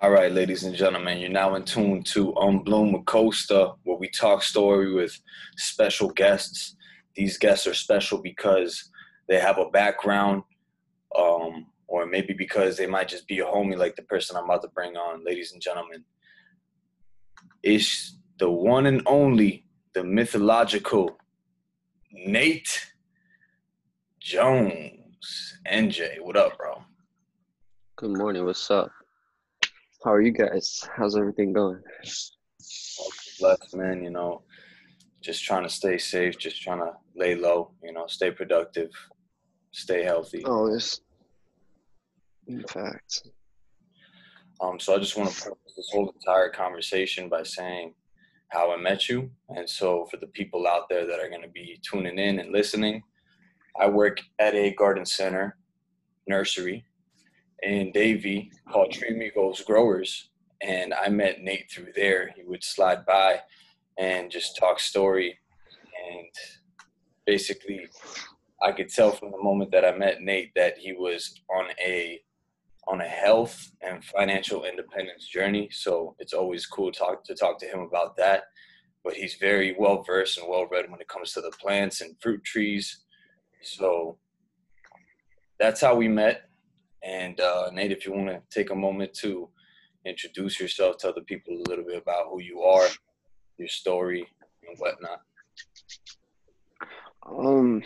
All right, ladies and gentlemen, you're now in tune to Unbloom with Costa, where we talk story with special guests. These guests are special because they have a background, um, or maybe because they might just be a homie like the person I'm about to bring on, ladies and gentlemen. It's the one and only, the mythological Nate Jones. NJ, what up, bro? Good morning. What's up? How are you guys? How's everything going? Blessed, man. You know, just trying to stay safe, just trying to lay low, you know, stay productive, stay healthy. Oh, yes. In fact. Um, so I just want to preface this whole entire conversation by saying how I met you. And so for the people out there that are going to be tuning in and listening, I work at a garden center nursery in Davie called Tree Amigos Growers. And I met Nate through there. He would slide by and just talk story. And basically, I could tell from the moment that I met Nate that he was on a on a health and financial independence journey. So it's always cool talk to talk to him about that. But he's very well versed and well read when it comes to the plants and fruit trees. So that's how we met. And uh, Nate, if you want to take a moment to introduce yourself, tell the people a little bit about who you are, your story, and whatnot. Um.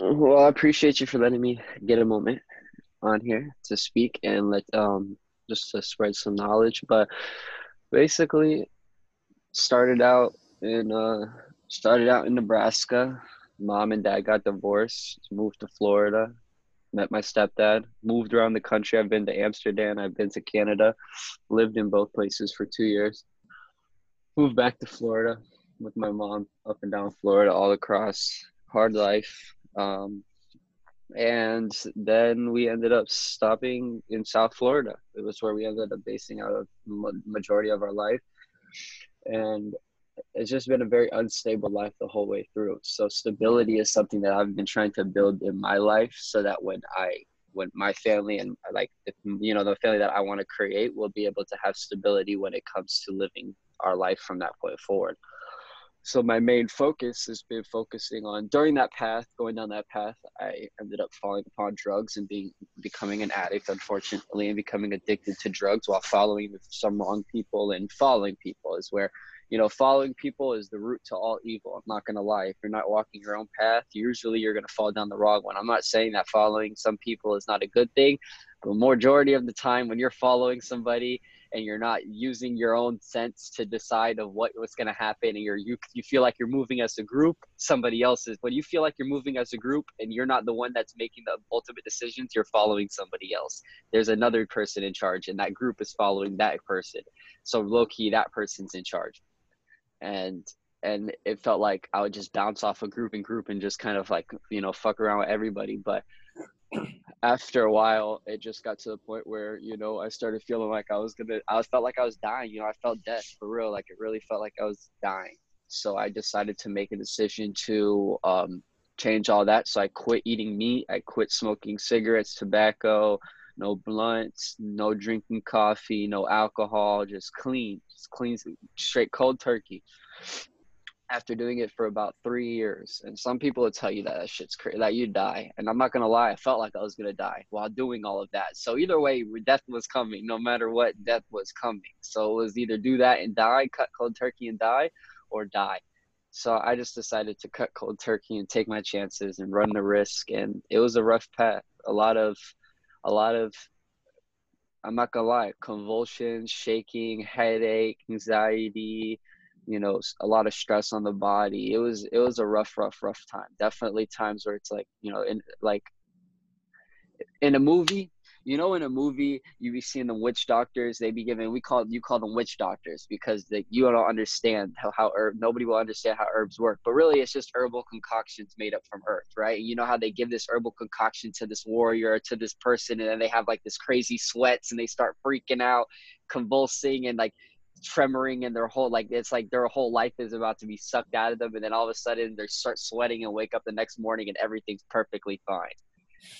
Well, I appreciate you for letting me get a moment on here to speak and let um just to spread some knowledge. But basically, started out in uh started out in Nebraska. Mom and dad got divorced. Moved to Florida. Met my stepdad. Moved around the country. I've been to Amsterdam. I've been to Canada. Lived in both places for two years. Moved back to Florida with my mom. Up and down Florida, all across. Hard life. Um, and then we ended up stopping in South Florida. It was where we ended up basing out of majority of our life, and it's just been a very unstable life the whole way through. So stability is something that I've been trying to build in my life, so that when I when my family and like you know the family that I want to create will be able to have stability when it comes to living our life from that point forward so my main focus has been focusing on during that path going down that path i ended up falling upon drugs and being becoming an addict unfortunately and becoming addicted to drugs while following some wrong people and following people is where you know following people is the root to all evil. I'm not going to lie. If you're not walking your own path usually you're going to fall down the wrong one. I'm not saying that following some people is not a good thing but majority of the time when you're following somebody and you're not using your own sense to decide of what what's going to happen and you're you, you feel like you're moving as a group somebody else is when you feel like you're moving as a group and you're not the one that's making the ultimate decisions you're following somebody else. There's another person in charge and that group is following that person. So low key that person's in charge and and it felt like I would just bounce off a group and group and just kind of like you know fuck around with everybody but after a while, it just got to the point where you know I started feeling like I was gonna. I felt like I was dying. You know, I felt death for real. Like it really felt like I was dying. So I decided to make a decision to um, change all that. So I quit eating meat. I quit smoking cigarettes, tobacco, no blunts, no drinking coffee, no alcohol, just clean, just clean, straight cold turkey after doing it for about three years. And some people will tell you that that shit's crazy, that you die. And I'm not gonna lie, I felt like I was gonna die while doing all of that. So either way, death was coming. No matter what, death was coming. So it was either do that and die, cut cold turkey and die, or die. So I just decided to cut cold turkey and take my chances and run the risk. And it was a rough path. A lot of, a lot of I'm not gonna lie, convulsions, shaking, headache, anxiety, you know a lot of stress on the body. It was it was a rough rough rough time. Definitely times where it's like you know in like in a movie you know in a movie you be seeing the witch doctors they be giving we call you call them witch doctors because they, you don't understand how, how herb nobody will understand how herbs work but really it's just herbal concoctions made up from earth right? You know how they give this herbal concoction to this warrior to this person and then they have like this crazy sweats and they start freaking out convulsing and like tremoring and their whole like it's like their whole life is about to be sucked out of them and then all of a sudden they start sweating and wake up the next morning and everything's perfectly fine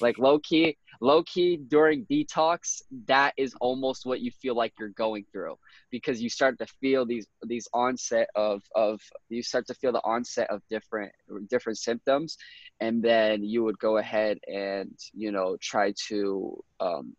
like low key low key during detox that is almost what you feel like you're going through because you start to feel these these onset of of you start to feel the onset of different different symptoms and then you would go ahead and you know try to um,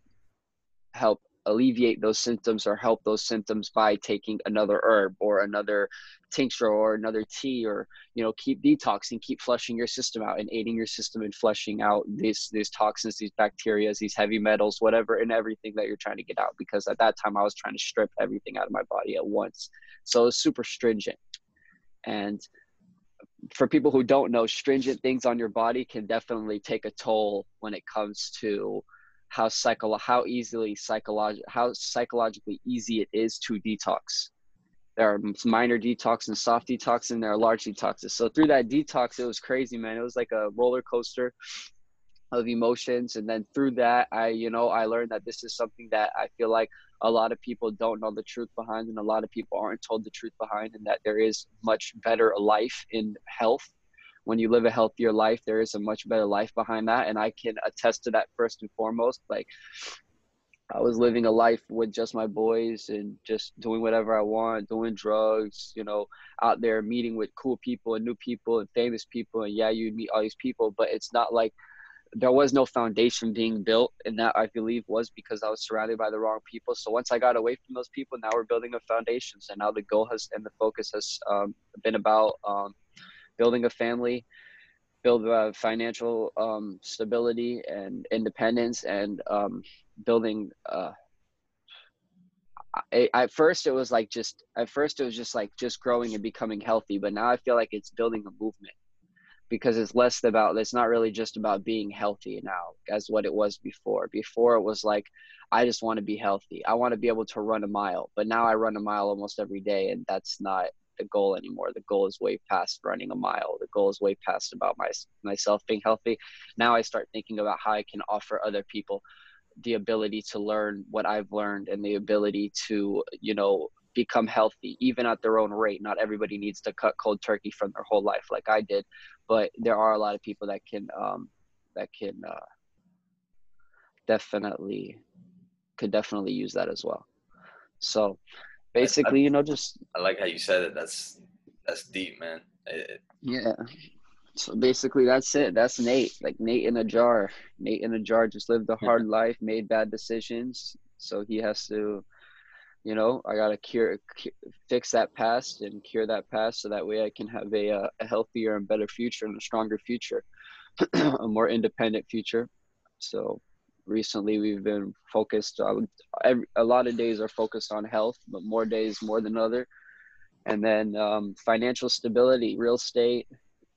help alleviate those symptoms or help those symptoms by taking another herb or another tincture or another tea or you know keep detoxing keep flushing your system out and aiding your system in flushing out these these toxins these bacteria these heavy metals whatever and everything that you're trying to get out because at that time i was trying to strip everything out of my body at once. So it's super stringent. And for people who don't know stringent things on your body can definitely take a toll when it comes to how psycho how easily psycholog how psychologically easy it is to detox. There are minor detox and soft detox, and there are large detoxes. So through that detox, it was crazy, man. It was like a roller coaster of emotions, and then through that, I you know I learned that this is something that I feel like a lot of people don't know the truth behind, and a lot of people aren't told the truth behind, and that there is much better life in health when you live a healthier life there is a much better life behind that. And i can attest to that first and foremost. Like i was living a life with just my boys and just doing whatever i want doing drugs you know out there meeting with cool people and new people and famous people. And yeah you meet all these people but it's not like there was no foundation being built. And that i believe was because i was surrounded by the wrong people. So once i got away from those people now we're building a foundations and now the goal has and the focus has um, been about um, building a family, build uh, financial um, stability and independence, and um, building. Uh, I, at first, it was like just at first it was just like just growing and becoming healthy, but now I feel like it's building a movement because it's less about it's not really just about being healthy now as what it was before before it was like i just want to be healthy i want to be able to run a mile but now i run a mile almost every day and that's not the goal anymore. The goal is way past running a mile. The goal is way past about my, myself being healthy. Now I start thinking about how I can offer other people the ability to learn what I've learned and the ability to, you know, become healthy even at their own rate. Not everybody needs to cut cold turkey from their whole life like I did, but there are a lot of people that can um, that can uh, definitely could definitely use that as well. So basically, I, you know, just I like how you said it. That's that's deep, man. It, yeah. So basically, that's it. That's Nate. Like Nate in a jar. Nate in a jar just lived a hard life, made bad decisions. So he has to, you know, I gotta cure, cure, fix that past and cure that past, so that way I can have a uh, a healthier and better future and a stronger future, a more independent future. So recently we've been focused on every, a lot of days are focused on health but more days more than other. And then um, financial stability real estate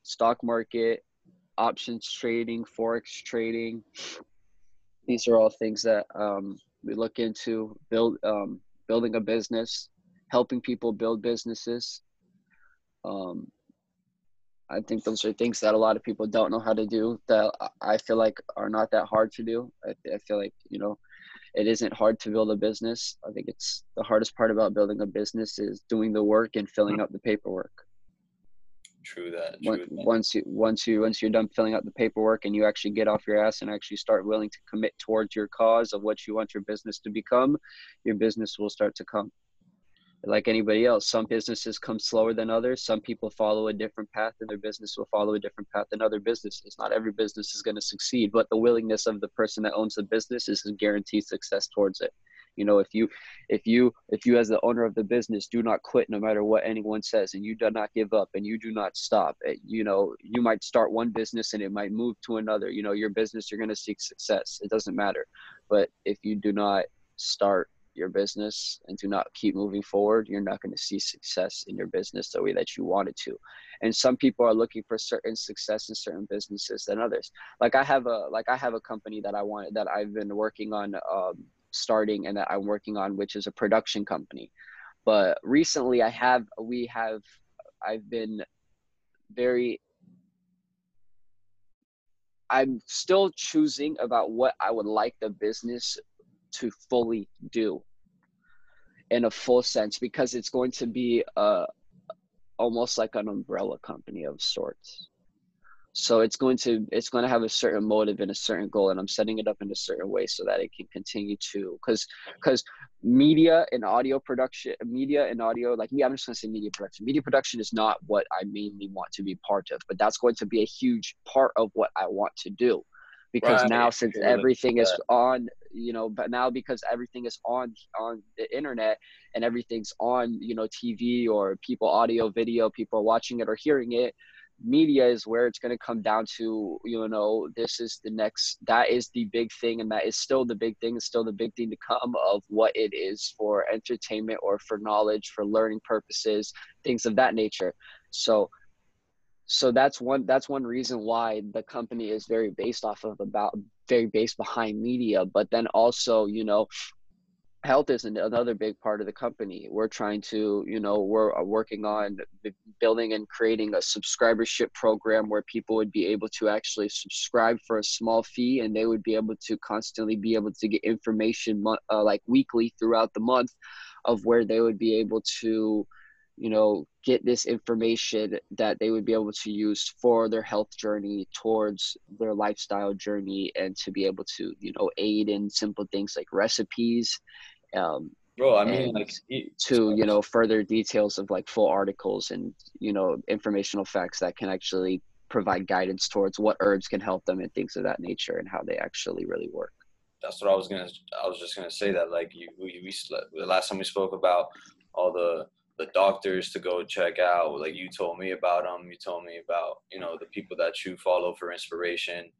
stock market options trading forex trading. These are all things that um, we look into build um, building a business helping people build businesses. Um, I think those are things that a lot of people don't know how to do that I feel like are not that hard to do. I, I feel like, you know, it isn't hard to build a business. I think it's the hardest part about building a business is doing the work and filling out the paperwork. True that. True once, you once you once you're done filling out the paperwork and you actually get off your ass and actually start willing to commit towards your cause of what you want your business to become, your business will start to come like anybody else. Some businesses come slower than others. Some people follow a different path and their business will follow a different path than other businesses. Not every business is going to succeed but the willingness of the person that owns the business is a guaranteed success towards it. You know if you if you if you as the owner of the business do not quit no matter what anyone says and you do not give up and you do not stop eh, you know you might start one business and it might move to another. You know your business you're going to seek success. It doesn't matter. But if you do not start your business and do not keep moving forward, you're not going to see success in your business the way that you wanted to. And some people are looking for certain success in certain businesses than others. Like I have a like I have a company that I wanted that I've been working on um, starting and that I'm working on, which is a production company. But recently, I have we have I've been very I'm still choosing about what I would like the business to fully do in a full sense because it's going to be a almost like an umbrella company of sorts. So it's going to it's going to have a certain motive and a certain goal and i'm setting it up in a certain way so that it can continue to because because media and audio production media and audio like me i'm just going to say media production. Media production is not what i mainly want to be part of but that's going to be a huge part of what i want to do because right. now since everything is on you know but now because everything is on on the internet and everything's on you know tv or people audio video people watching it or hearing it media is where it's going to come down to you know this is the next that is the big thing and that is still the big thing and still the big thing to come of what it is for entertainment or for knowledge for learning purposes things of that nature so so that's one that's one reason why the company is very based off of about very based behind media but then also you know health is another big part of the company. We're trying to you know we're uh, working on building and creating a subscribership program where people would be able to actually subscribe for a small fee and they would be able to constantly be able to get information uh, like weekly throughout the month of where they would be able to you know get this information that they would be able to use for their health journey towards their lifestyle journey and to be able to you know aid in simple things like recipes um bro i mean like to you know further details of like full articles and you know informational facts that can actually provide guidance towards what herbs can help them and things of that nature and how they actually really work. That's what i was gonna i was just gonna say that like you we, we the last time we spoke about all the the doctors to go check out. Like you told me about them. You told me about you know the people that you follow for inspiration.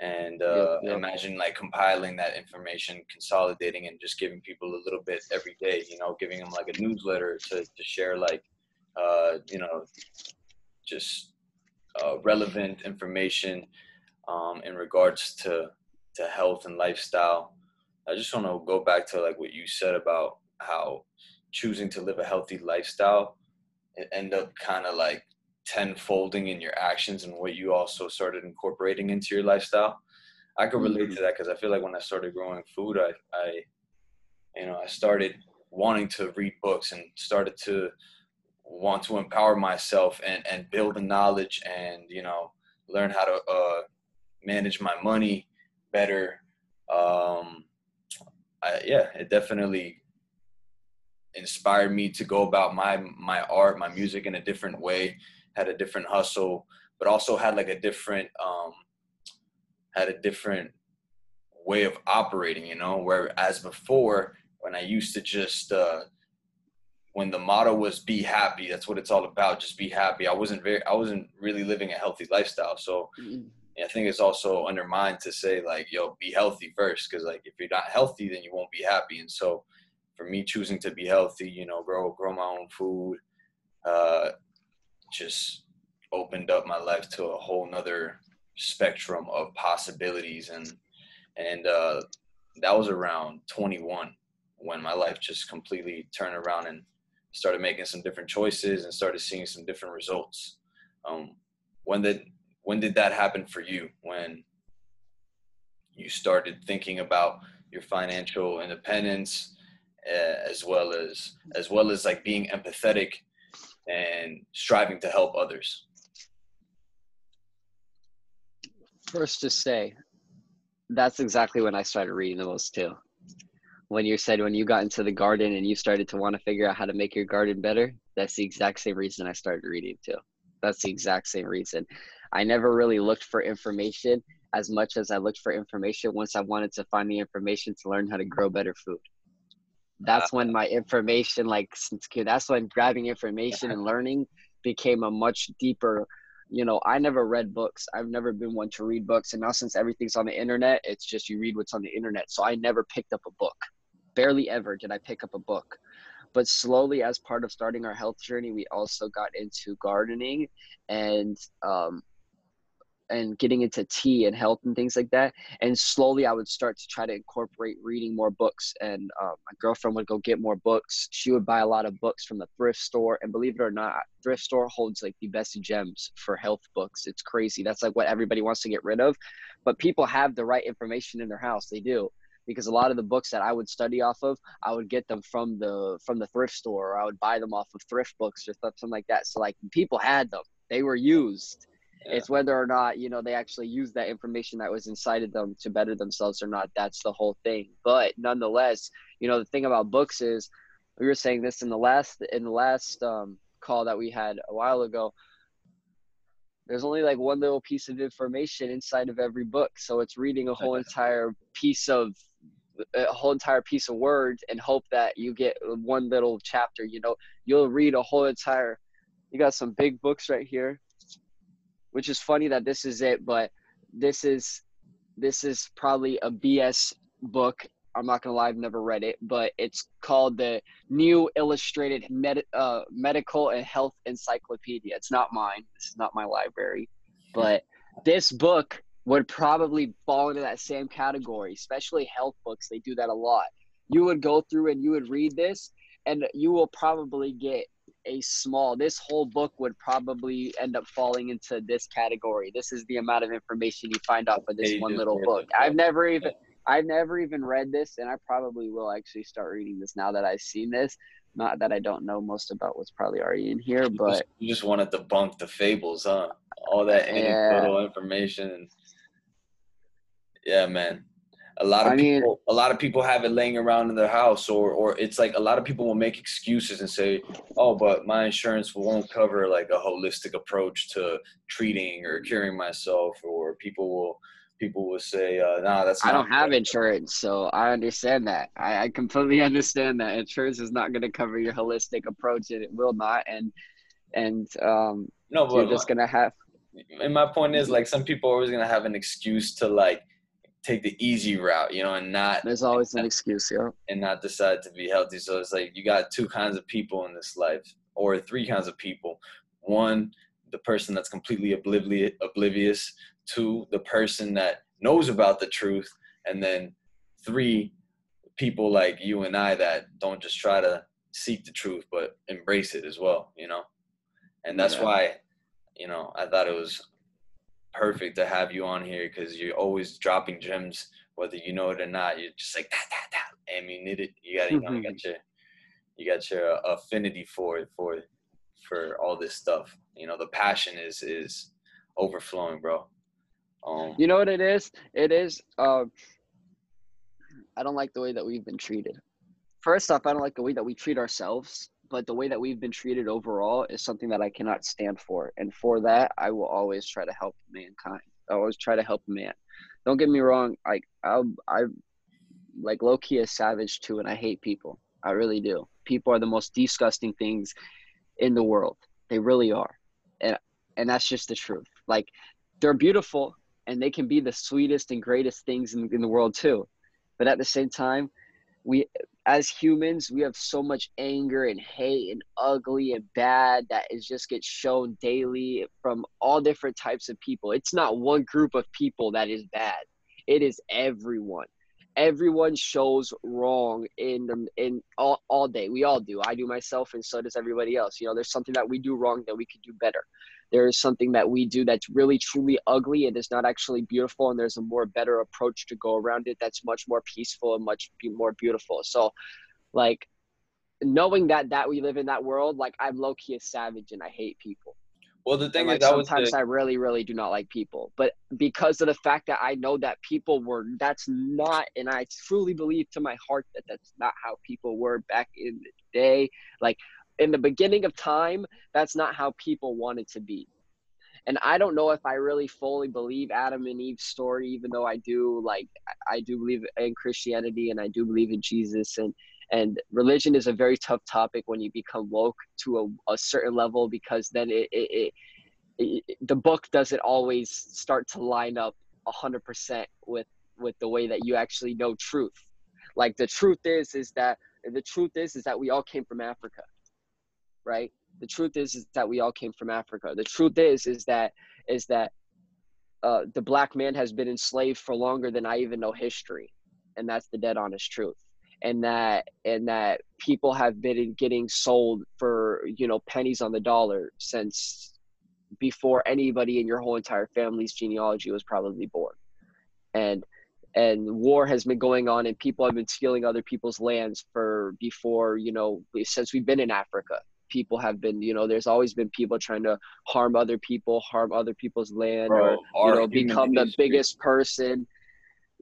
And uh, imagine like compiling that information, consolidating, and just giving people a little bit every day. You know, giving them like a newsletter to to share like uh, you know just uh, relevant information um, in regards to to health and lifestyle. I just want to go back to like what you said about how choosing to live a healthy lifestyle it end up kind of like tenfolding in your actions and what you also started incorporating into your lifestyle i could relate mm-hmm. to that because i feel like when i started growing food i i you know i started wanting to read books and started to want to empower myself and and build the knowledge and you know learn how to uh, manage my money better um I, yeah it definitely inspired me to go about my my art, my music in a different way. Had a different hustle, but also had like a different um, had a different way of operating. You know, whereas before when I used to just uh, when the motto was be happy, that's what it's all about. Just be happy. I wasn't very I wasn't really living a healthy lifestyle. So. Mm-hmm. I think it's also undermined to say like, yo, be healthy first, because like if you're not healthy, then you won't be happy. And so for me choosing to be healthy, you know, grow grow my own food, uh, just opened up my life to a whole nother spectrum of possibilities and and uh, that was around 21 when my life just completely turned around and started making some different choices and started seeing some different results. Um, when did when did that happen for you? When you started thinking about your financial independence, uh, as well as as well as like being empathetic and striving to help others. First to say that's exactly when i started reading the most too. When you said when you got into the garden and you started to want to figure out how to make your garden better that's the exact same reason i started reading too. That's the exact same reason. I never really looked for information as much as i looked for information once i wanted to find the information to learn how to grow better food that's when my information like since kid that's when grabbing information and learning became a much deeper you know i never read books. I've never been one to read books and now since everything's on the internet it's just you read what's on the internet. So i never picked up a book. Barely ever did i pick up a book. But slowly as part of starting our health journey we also got into gardening and um, and getting into tea and health and things like that. And slowly I would start to try to incorporate reading more books. And um, my girlfriend would go get more books. She would buy a lot of books from the thrift store. And believe it or not, thrift store holds like the best gems for health books. It's crazy. That's like what everybody wants to get rid of. But people have the right information in their house. They do because a lot of the books that I would study off of, I would get them from the from the thrift store, or I would buy them off of thrift books or something like that. So like people had them, they were used, Yeah. It's whether or not, you know, they actually use that information that was inside of them to better themselves or not. That's the whole thing. But nonetheless, you know, the thing about books is we were saying this in the last in the last um, call that we had a while ago. There's only like one little piece of information inside of every book. So it's reading a whole entire piece of a whole entire piece of words and hope that you get one little chapter. You know, you'll read a whole entire. You got some big books right here, which is funny that this is it, but this is this is probably a BS book. I'm not gonna lie, I've never read it, but it's called the New Illustrated Med- uh, Medical and Health Encyclopedia. It's not mine. This is not my library, but this book would probably fall into that same category, especially health books. They do that a lot. You would go through and you would read this, and you will probably get a small, this whole book would probably end up falling into this category. This is the amount of information you find off of this one little book. I've never even. I've never even read this, and I probably will actually start reading this now that I've seen this. Not that I don't know most about what's probably already in here, but you just want to debunk the fables, huh? All that anecdotal yeah. information yeah, man. A lot of I people, mean, a lot of people have it laying around in their house, or or it's like a lot of people will make excuses and say, "Oh, but my insurance won't cover like a holistic approach to treating or curing myself," or people will people will say, uh, "Nah, that's." I don't have insurance, so I understand that. I, I completely understand that insurance is not going to cover your holistic approach, and it will not. And and um, no, but you're just gonna have. And my point is, like, some people are always gonna have an excuse to like take the easy route, you know, and not there's always an excuse, yeah. And not decide to be healthy. So it's like you got two kinds of people in this life, or three kinds of people. One, the person that's completely oblivious oblivious, two, the person that knows about the truth, and then three, people like you and I that don't just try to seek the truth but embrace it as well, you know? And that's yeah. why, you know, I thought it was perfect to have you on here because you're always dropping gems, whether you know it or not. You're just like that, that, that. I mean, it. You got, you know, you got mm-hmm. your, you got your affinity for it, for, for all this stuff. You know, the passion is is overflowing, bro. Um, you know what it is? It is. Uh, I don't like the way that we've been treated. First off, I don't like the way that we treat ourselves but the way that we've been treated overall is something that I cannot stand for. And for that, I will always try to help mankind. I always try to help man. Don't get me wrong. Like I, I, like low key a savage too, and I hate people. I really do. People are the most disgusting things in the world. They really are, and and that's just the truth. Like they're beautiful, and they can be the sweetest and greatest things in, in the world too. But at the same time, we as humans we have so much anger and hate and ugly and bad that is just gets shown daily from all different types of people. It's not one group of people that is bad. It is everyone everyone shows wrong in the, in all, all day. We all do. I do myself and so does everybody else. You know there's something that we do wrong that we could do better. There is something that we do that's really truly ugly and is not actually beautiful and there's a more better approach to go around it that's much more peaceful and much more beautiful. So like knowing that that we live in that world like i'm low-key a savage and i hate people well, the thing like, is, sometimes the... I really, really do not like people. But because of the fact that I know that people were, that's not, and I truly believe to my heart that that's not how people were back in the day. Like in the beginning of time, that's not how people wanted to be. And I don't know if I really fully believe Adam and Eve's story, even though I do like I do believe in Christianity and I do believe in Jesus and and religion is a very tough topic when you become woke to a, a certain level because then it, it, it, it the book doesn't always start to line up 100% with with the way that you actually know truth. Like the truth is is that the truth is is that we all came from africa right? The truth is is that we all came from africa. The truth is is that is that uh, the black man has been enslaved for longer than i even know history and that's the dead honest truth and that and that people have been getting sold for you know pennies on the dollar since before anybody in your whole entire family's genealogy was probably born. And and war has been going on and people have been stealing other people's lands for before you know since we've been in africa. People have been you know there's always been people trying to harm other people harm other people's land Bro, or you know become the biggest person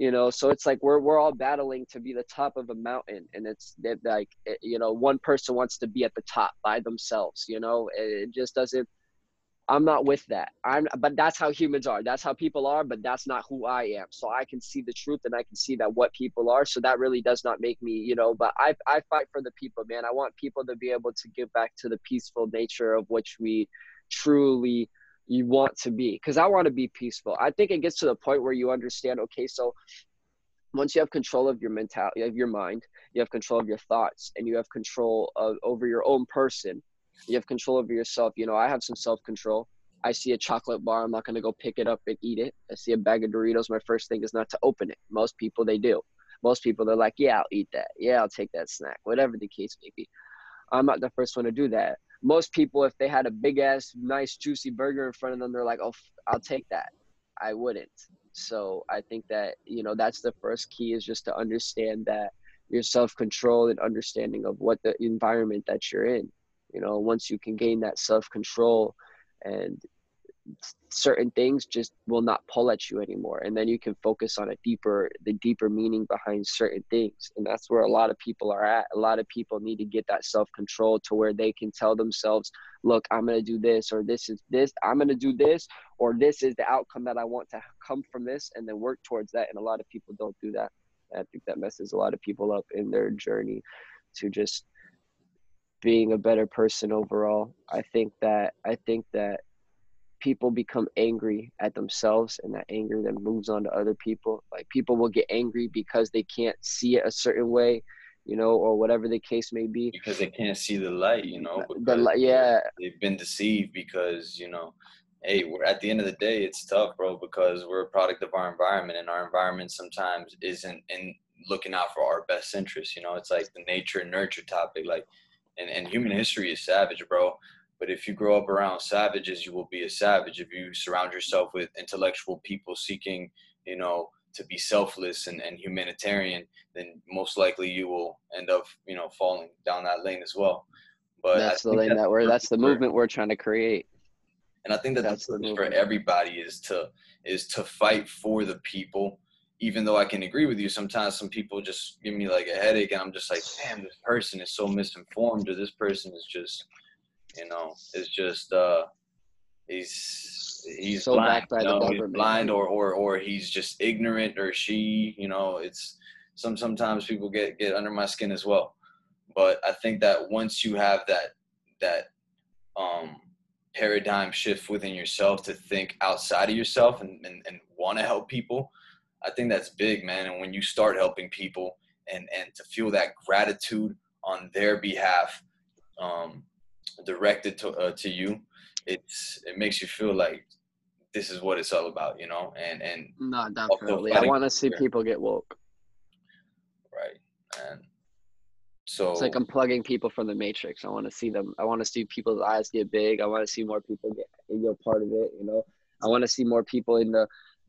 you know so it's like we're we're all battling to be the top of a mountain and it's it, like you know one person wants to be at the top by themselves you know it, it just doesn't i'm not with that. I'm but that's how humans are. That's how people are but that's not who i am. So i can see the truth and i can see that what people are so that really does not make me you know but i i fight for the people man. I want people to be able to give back to the peaceful nature of which we truly you want to be because i want to be peaceful. I think it gets to the point where you understand okay so once you have control of your mentality of your mind you have control of your thoughts and you have control of over your own person you have control over yourself. You know i have some self-control. I see a chocolate bar i'm not going to go pick it up and eat it. I see a bag of doritos my first thing is not to open it. Most people they do. Most people they're like yeah i'll eat that. Yeah i'll take that snack whatever the case may be. I'm not the first one to do that most people if they had a big ass nice juicy burger in front of them they're like oh i'll take that. I wouldn't. So i think that you know that's the first key is just to understand that your self-control and understanding of what the environment that you're in. You know once you can gain that self-control and certain things just will not pull at you anymore. And then you can focus on a deeper the deeper meaning behind certain things. And that's where a lot of people are at. A lot of people need to get that self-control to where they can tell themselves look i'm going to do this or this is this i'm going to do this or this is the outcome that i want to come from this and then work towards that. And a lot of people don't do that. I think that messes a lot of people up in their journey to just being a better person overall. I think that i think that people become angry at themselves and that anger then moves on to other people like people will get angry because they can't see it a certain way you know or whatever the case may be because they can't see the light, you know. the, because li- yeah they've been deceived because you know, hey, we're at the end of the day, it's tough, bro, because we're a product of our environment, and our environment sometimes isn't in looking out for our best interests. You know, it's like the nature and nurture topic, like, and and human history is savage, bro. But if you grow up around savages, you will be a savage. If you surround yourself with intellectual people seeking, you know, to be selfless and, and humanitarian, then most likely you will end up, you know, falling down that lane as well. But that's the lane that we're that's the movement we're trying to create and I think that That's the the purpose for everybody is to is to fight for the people. Even though I can agree with you, sometimes some people just give me like a headache, and I'm just like, damn, this person is so misinformed, or this person is just, you know, it's just uh, he's he's So blind, backed by you the know, he's blind, or or or he's just ignorant, or she, you know, it's some sometimes people get get under my skin as well. But I think that once you have that that um paradigm shift within yourself to think outside of yourself and, and, and want to help people i think that's big man and when you start helping people and and to feel that gratitude on their behalf um directed to uh, to you it's it makes you feel like this is what it's all about you know and and no definitely i want to see people get woke right and so It's like I'm plugging people from the matrix. I want to see them. I want to see people's eyes get big. I want to see more people get you part of it. You know, I want to see more people in the.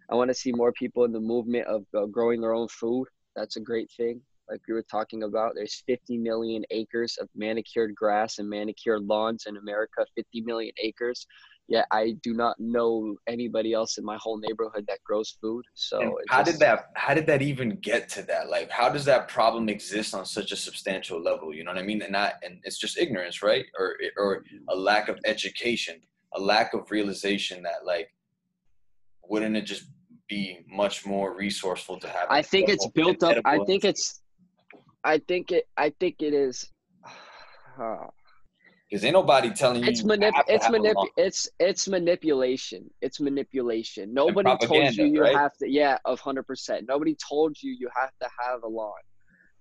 I want to see more people in the movement of uh, growing their own food. That's a great thing. Like we were talking about, there's 50 million acres of manicured grass and manicured lawns in America. 50 million acres. Yet I do not know anybody else in my whole neighborhood that grows food. So how just- did that how did that even get to that like how does that problem exist on such a substantial level you know what i mean and not and it's just ignorance right or or a lack of education a lack of realization that like wouldn't it just be much more resourceful to have I think it's built up. I think it's. I think it. I think it is. Uh, because ain't nobody telling you It's manip. It's manip. It's it's manipulation. It's manipulation. Nobody told you you right? have to. Yeah, of hundred percent. Nobody told you you have to have a lawn.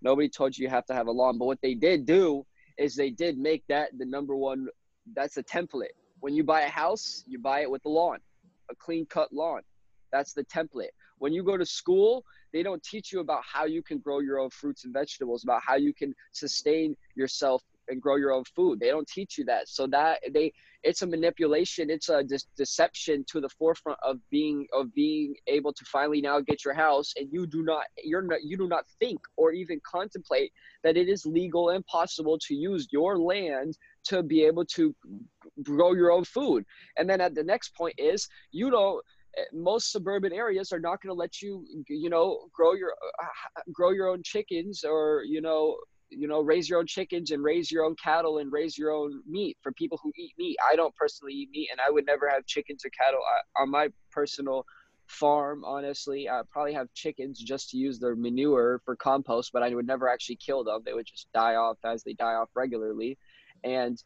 Nobody told you you have to have a lawn. But what they did do is they did make that the number one. That's a template. When you buy a house, you buy it with a lawn, a clean cut lawn. That's the template. When you go to school, they don't teach you about how you can grow your own fruits and vegetables, about how you can sustain yourself and grow your own food. They don't teach you that. So that they it's a manipulation, it's a de- deception to the forefront of being of being able to finally now get your house and you do not you're not you do not think or even contemplate that it is legal and possible to use your land to be able to grow your own food. And then at the next point is you don't most suburban areas are not going to let you you know grow your uh, grow your own chickens or you know you know raise your own chickens and raise your own cattle and raise your own meat for people who eat meat. I don't personally eat meat and i would never have chickens or cattle uh, on my personal farm honestly. I probably have chickens just to use their manure for compost but i would never actually kill them. They would just die off as they die off regularly. And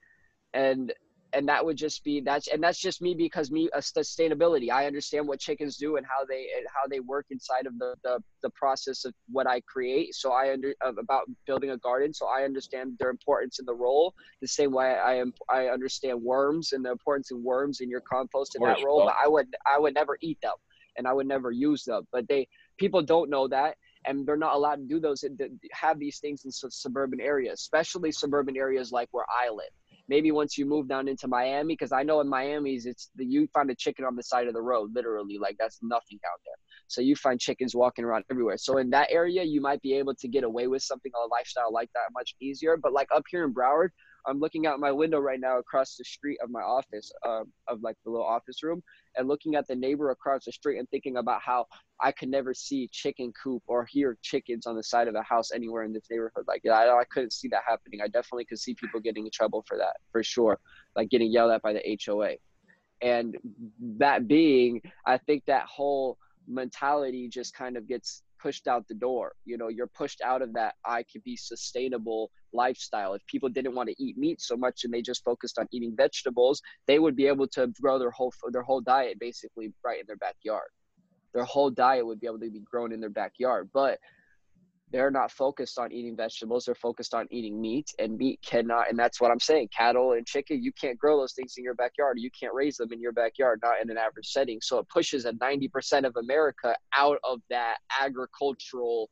and and that would just be that's and that's just me because me a sustainability. I understand what chickens do and how they and how they work inside of the the, the process of what i create. So i under about building a garden. So i understand their importance in the role the same way i am i understand worms and the importance of worms in your compost in that role but i would i would never eat them and i would never use them but they people don't know that and they're not allowed to do those uh, have these things in suburban areas especially suburban areas like where i live maybe once you move down into Miami, because I know in Miami's it's the you find a chicken on the side of the road, literally, like that's nothing out there. So you find chickens walking around everywhere. So in that area, you might be able to get away with something a lifestyle like that much easier. But like up here in Broward, I'm looking out my window right now across the street of my office, uh, of like the little office room, and looking at the neighbor across the street and thinking about how I could never see chicken coop or hear chickens on the side of the house anywhere in this neighborhood. Like, I, I couldn't see that happening. I definitely could see people getting in trouble for that, for sure, like getting yelled at by the HOA. And that being, I think that whole mentality just kind of gets pushed out the door. You know, you're pushed out of that I could be sustainable lifestyle. If people didn't want to eat meat so much and they just focused on eating vegetables, they would be able to grow their whole their whole diet basically right in their backyard. Their whole diet would be able to be grown in their backyard. But they're not focused on eating vegetables they're focused on eating meat and meat cannot and that's what i'm saying cattle and chicken you can't grow those things in your backyard you can't raise them in your backyard not in an average setting. So it pushes a 90% of america out of that agricultural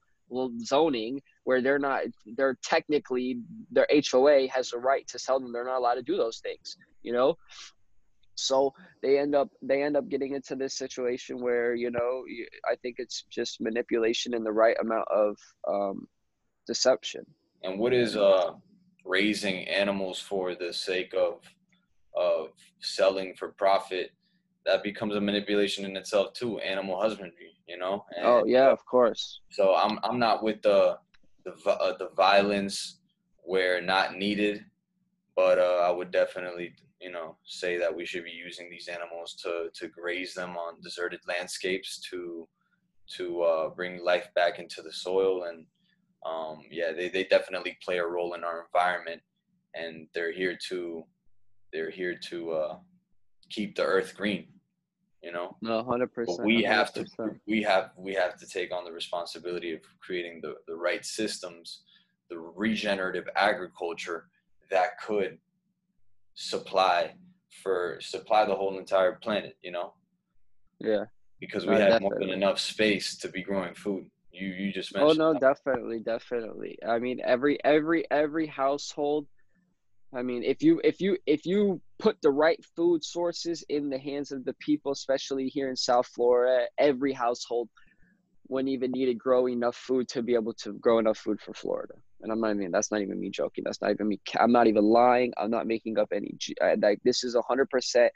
zoning where they're not they're technically their hoa has a right to tell them they're not allowed to do those things you know so they end up they end up getting into this situation where you know i think it's just manipulation in the right amount of um, deception. And what is uh raising animals for the sake of of selling for profit that becomes a manipulation in itself too animal husbandry you know? And oh yeah of course. So i'm i'm not with the the uh, the violence where not needed but uh, i would definitely you know say that we should be using these animals to to graze them on deserted landscapes to to uh, bring life back into the soil. And um, yeah they, they definitely play a role in our environment. And they're here to they're here to uh, keep the earth green you know? No 100% but we 100%. have to we have we have to take on the responsibility of creating the the right systems the regenerative agriculture that could supply for supply the whole entire planet, you know? Yeah. Because we no, have definitely. more than enough space to be growing food. You you just oh, mentioned. Oh no, that. definitely, definitely. I mean, every every every household. I mean, if you if you if you put the right food sources in the hands of the people, especially here in South Florida, every household wouldn't even need to grow enough food to be able to grow enough food for Florida and I'm not even that's not even me joking. That's not even me. I'm not even lying. I'm not making up any. Like this is a hundred percent,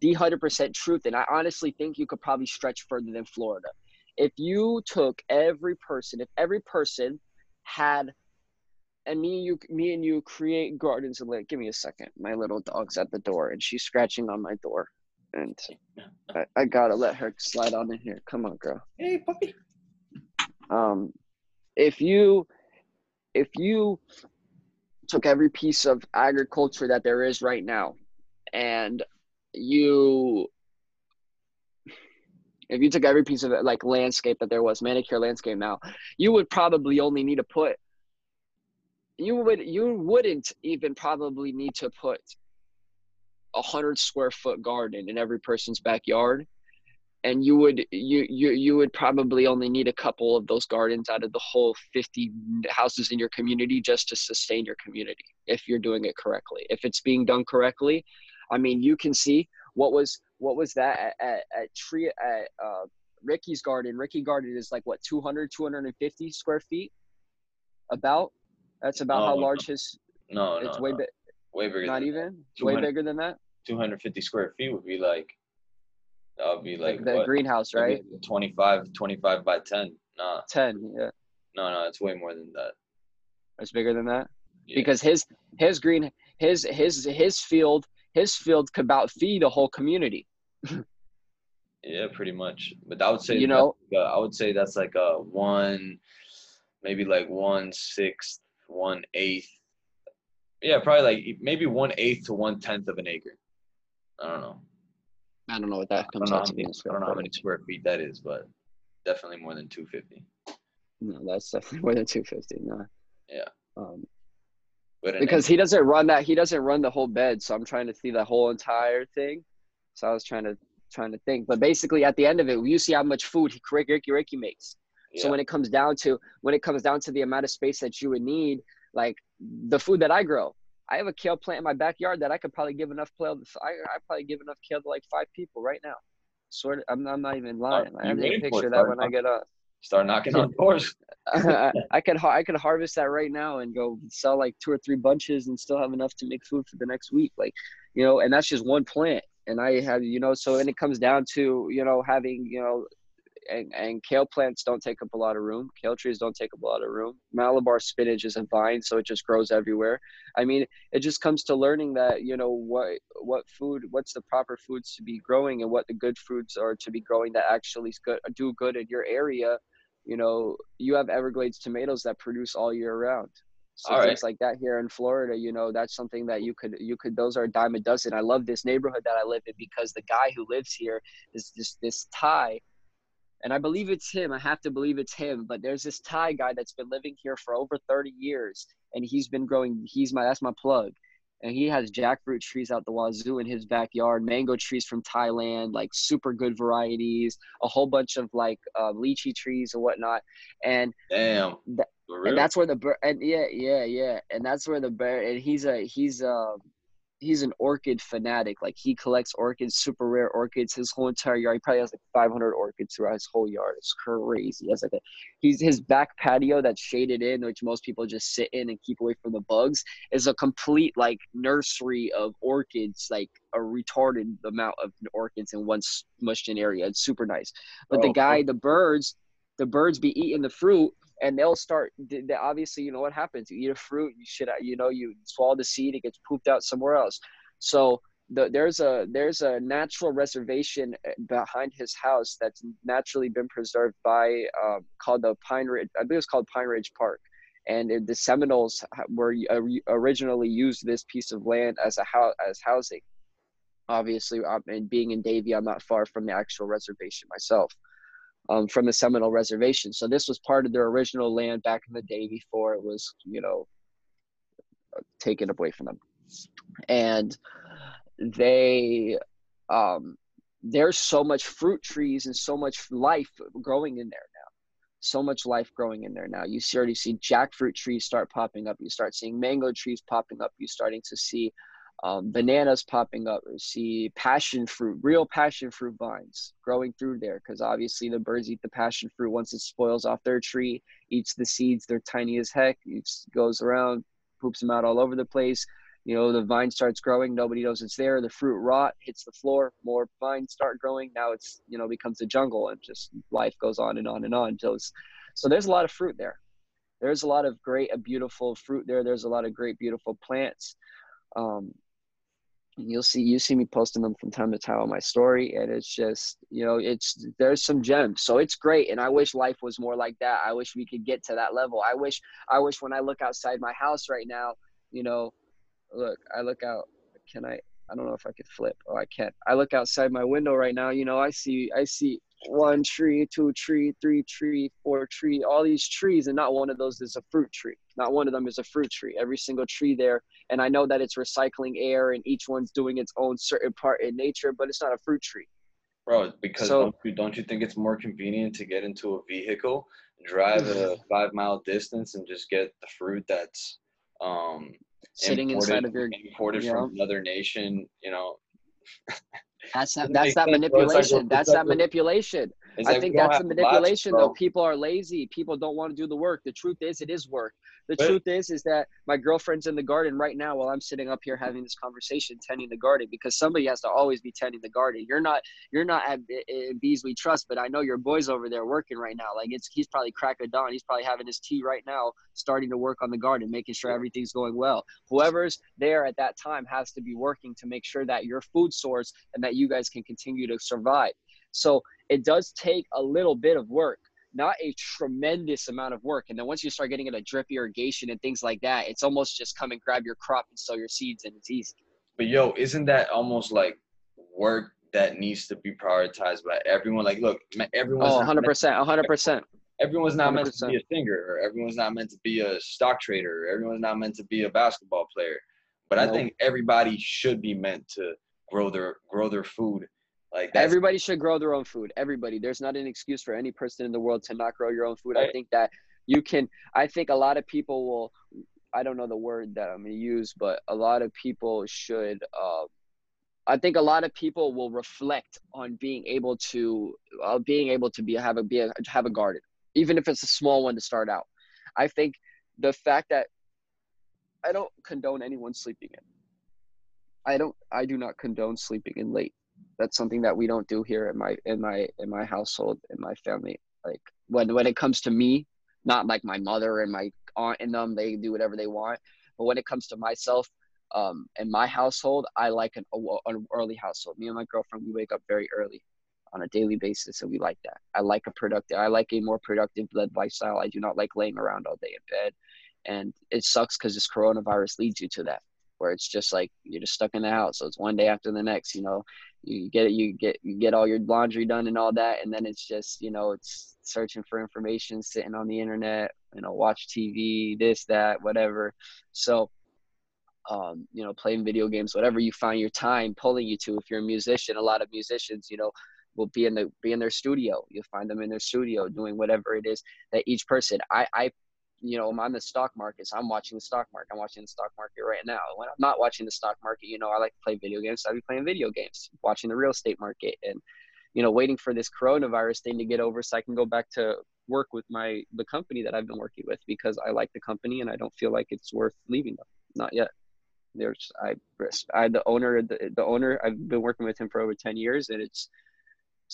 the hundred percent truth. And I honestly think you could probably stretch further than Florida. If you took every person, if every person had, and me and you, me and you create gardens and like, give me a second. My little dog's at the door and she's scratching on my door, and I, I gotta let her slide on in here. Come on, girl. Hey, puppy. Um, if you if you took every piece of agriculture that there is right now and you if you took every piece of it like landscape that there was manicure landscape now you would probably only need to put you would you wouldn't even probably need to put a hundred square foot garden in every person's backyard and you would you you you would probably only need a couple of those gardens out of the whole 50 houses in your community just to sustain your community if you're doing it correctly. If it's being done correctly i mean you can see what was what was that at, at, at tree at uh, ricky's garden. Ricky garden is like what 200 250 square feet? About? That's about no, how large his no it's no, way no. big way bigger not even? Way bigger than that? 250 square feet would be like that would be like, like the what? greenhouse, right? 25, 25 by 10. Nah. 10, yeah. No, no, it's way more than that. It's bigger than that? Yeah. Because his his green his his his field his field could about feed a whole community. yeah, pretty much. But I would say you know uh, I would say that's like a one, maybe like one sixth, one eighth. Yeah, probably like maybe one eighth to one tenth of an acre. I don't know. I don't know what that comes out to be. I don't know how many square feet that is, but definitely more than 250. No, that's definitely more than 250. No. Yeah. Um, because he doesn't run that. He doesn't run the whole bed. So I'm trying to see the whole entire thing. So I was trying to trying to think. But basically, at the end of it, you see how much food Ricky Ricky, Ricky makes. Yeah. So when it comes down to when it comes down to the amount of space that you would need, like the food that I grow, I have a kale plant in my backyard that I could probably give enough kale. I I probably give enough kale to like five people right now. Sort of. I'm, I'm not even lying. I have a picture that when I get up. Start knocking on doors. I could I could harvest that right now and go sell like two or three bunches and still have enough to make food for the next week. Like, you know, and that's just one plant. And I have, you know, so and it comes down to, you know, having, you know, and, and kale plants don't take up a lot of room. Kale trees don't take up a lot of room. Malabar spinach is a vine, so it just grows everywhere. I mean, it just comes to learning that you know what what food, what's the proper foods to be growing, and what the good foods are to be growing that actually do good in your area. You know, you have Everglades tomatoes that produce all year round. So all things right. like that here in Florida, you know, that's something that you could you could those are a dime a dozen. I love this neighborhood that I live in because the guy who lives here is just this Thai and I believe it's him. I have to believe it's him. But there's this Thai guy that's been living here for over 30 years, and he's been growing. He's my that's my plug, and he has jackfruit trees out the wazoo in his backyard, mango trees from Thailand, like super good varieties, a whole bunch of like uh, lychee trees and whatnot. And damn, th- and that's where the bird. And yeah, yeah, yeah, and that's where the bear. And he's a he's a he's an orchid fanatic. Like he collects orchids, super rare orchids. His whole entire yard, he probably has like 500 orchids throughout his whole yard. It's crazy. He has like a, he's his back patio that's shaded in, which most people just sit in and keep away from the bugs, is a complete like nursery of orchids, like a retarded amount of orchids in one smushed in area. It's super nice. But oh, the guy, cool. the birds, the birds be eating the fruit and they'll start they obviously you know what happens you eat a fruit you should you know you swallow the seed it gets pooped out somewhere else so the, there's a there's a natural reservation eh, behind his house that's naturally been preserved by um, called the Pine Ridge. I think it's called Pine Ridge Park, and the Seminoles were uh, originally used this piece of land as a house as housing. Obviously, um, and being in Davie, I'm not far from the actual reservation myself um, from the Seminole Reservation. So this was part of their original land back in the day before it was, you know, taken away from them. And they, um, there's so much fruit trees and so much life growing in there now. So much life growing in there now. You see, already see jackfruit trees start popping up. You start seeing mango trees popping up. You're starting to see um, bananas popping up see passion fruit, real passion fruit vines growing through there because obviously the birds eat the passion fruit once it spoils off their tree, eats the seeds, they're tiny as heck, it goes around, poops them out all over the place. You know, the vine starts growing, nobody knows it's there, the fruit rot, hits the floor, more vines start growing. Now it's, you know, becomes a jungle and just life goes on and on and on until it's, so there's a lot of fruit there. There's a lot of great, beautiful fruit there. There's a lot of great, beautiful plants. Um, you'll see you see me posting them from time to time on my story and it's just you know it's there's some gems. So it's great and i wish life was more like that. I wish we could get to that level. I wish i wish when i look outside my house right now you know look i look out can i i don't know if i could flip. Oh i can't. I look outside my window right now you know i see i see one tree, two tree, three tree, four tree, all these trees, and not one of those is a fruit tree. Not one of them is a fruit tree. Every single tree there, and I know that it's recycling air, and each one's doing its own certain part in nature, but it's not a fruit tree. Bro, because so, don't, you, don't you think it's more convenient to get into a vehicle, drive a five mile distance, and just get the fruit that's um, sitting imported, inside of your imported from another nation? You know. That's that, that's that manipulation. That's that manipulation. I think that's the manipulation, though. People are lazy. People don't want to do the work. The truth is, it is work. The but, truth is, is that my girlfriend's in the garden right now while I'm sitting up here having this conversation, tending the garden because somebody has to always be tending the garden. You're not, you're not at in Bees We Trust, but I know your boy's over there working right now. Like it's, he's probably crack of dawn. He's probably having his tea right now, starting to work on the garden, making sure everything's going well. Whoever's there at that time has to be working to make sure that your food source and that you guys can continue to survive. So it does take a little bit of work not a tremendous amount of work. And then once you start getting into drip irrigation and things like that, it's almost just come and grab your crop and sow your seeds and it's easy. But yo, isn't that almost like work that needs to be prioritized by everyone? Like, look, everyone's oh, 100%, 100%. Everyone's not 100%. meant to be a singer, or everyone's not meant to be a stock trader, or everyone's not meant to be a basketball player. But nope. I think everybody should be meant to grow their grow their food like everybody should grow their own food. Everybody. There's not an excuse for any person in the world to not grow your own food. Right. I think that you can. I think a lot of people will. I don't know the word that I'm gonna use, but a lot of people should. Uh, I think a lot of people will reflect on being able to uh, being able to be have a be a, have a garden, even if it's a small one to start out. I think the fact that I don't condone anyone sleeping in. I don't. I do not condone sleeping in late that's something that we don't do here in my in my in my household in my family. Like when when it comes to me not like my mother and my aunt and them they do whatever they want. But when it comes to myself um in my household i like an, an early household. Me and my girlfriend we wake up very early on a daily basis and we like that. I like a productive i like a more productive led lifestyle. I do not like laying around all day in bed. And it sucks because this coronavirus leads you to that where it's just like you're just stuck in the house. So it's one day after the next, you know, you get it, you get you get all your laundry done and all that, and then it's just you know it's searching for information, sitting on the internet, you know, watch TV, this that whatever. So, um, you know, playing video games, whatever you find your time pulling you to. If you're a musician, a lot of musicians, you know, will be in the be in their studio. You'll find them in their studio doing whatever it is that each person. I I you know, I'm on the stock market, so I'm watching the stock market. I'm watching the stock market right now. When I'm not watching the stock market, you know, I like to play video games. So I'll be playing video games, watching the real estate market, and you know, waiting for this coronavirus thing to get over so I can go back to work with my the company that I've been working with because I like the company and I don't feel like it's worth leaving them. Not yet. There's I I the owner the, the owner I've been working with him for over ten years and it's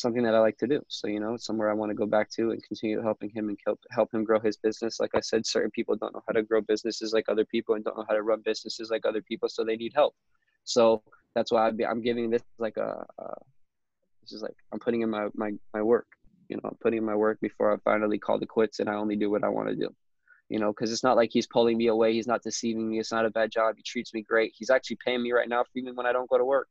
something that I like to do. So, you know, somewhere I want to go back to and continue helping him and help, help him grow his business. Like I said, certain people don't know how to grow businesses like other people and don't know how to run businesses like other people. So they need help. So that's why i am giving this like a, this is like, I'm putting in my, my, my work, you know, I'm putting in my work before I finally call the quits and I only do what I want to do. You know, because it's not like he's pulling me away. He's not deceiving me. It's not a bad job. He treats me great. He's actually paying me right now, even when I don't go to work.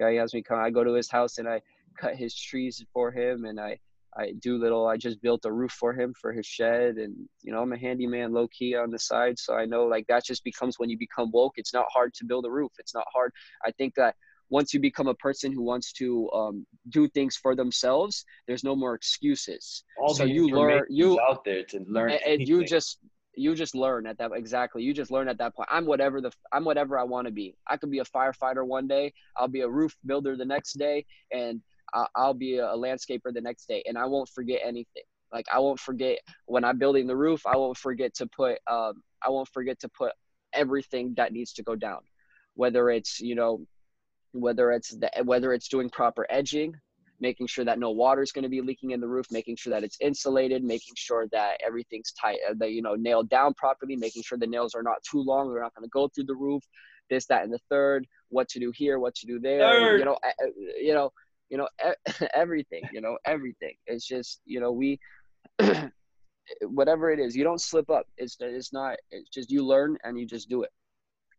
Okay, he has me come. I go to his house and I cut his trees for him and I I do little I just built a roof for him for his shed and you know I'm a handyman low key on the side so I know like that just becomes when you become woke it's not hard to build a roof. It's not hard. I think that once you become a person who wants to um, do things for themselves there's no more excuses. All so you learn you out there to learn and, and you just you just learn at that exactly. You just learn at that point. I'm whatever the i'm whatever i want to be. I could be a firefighter one day i'll be a roof builder the next day and I'll, be a landscaper the next day and I won't forget anything. Like I won't forget when I'm building the roof, I won't forget to put, um, I won't forget to put everything that needs to go down, whether it's, you know, whether it's the, whether it's doing proper edging, making sure that no water is going to be leaking in the roof, making sure that it's insulated, making sure that everything's tight, uh, that, you know, nailed down properly, making sure the nails are not too long. They're not going to go through the roof, this, that, and the third, what to do here, what to do there, third. you know, you know, you know everything you know everything. It's just you know we whatever it is you don't slip up. It's it's not it's just you learn and you just do it.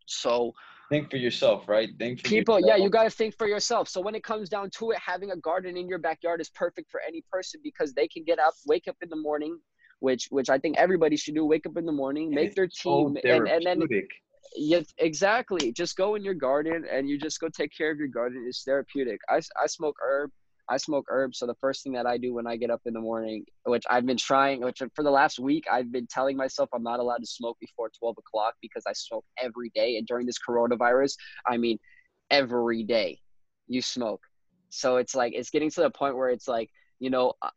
So think for yourself right? Think people yourself. yeah you got to think for yourself. So when it comes down to it having a garden in your backyard is perfect for any person because they can get up wake up in the morning which which i think everybody should do wake up in the morning make their team so and, and then yeah, exactly. Just go in your garden and you just go take care of your garden. It's therapeutic. I, I smoke herb. I smoke herbs. So the first thing that I do when I get up in the morning, which I've been trying, which for the last week, I've been telling myself I'm not allowed to smoke before 12 o'clock because I smoke every day. And during this coronavirus, I mean, every day you smoke. So it's like, it's getting to the point where it's like, you know, uh,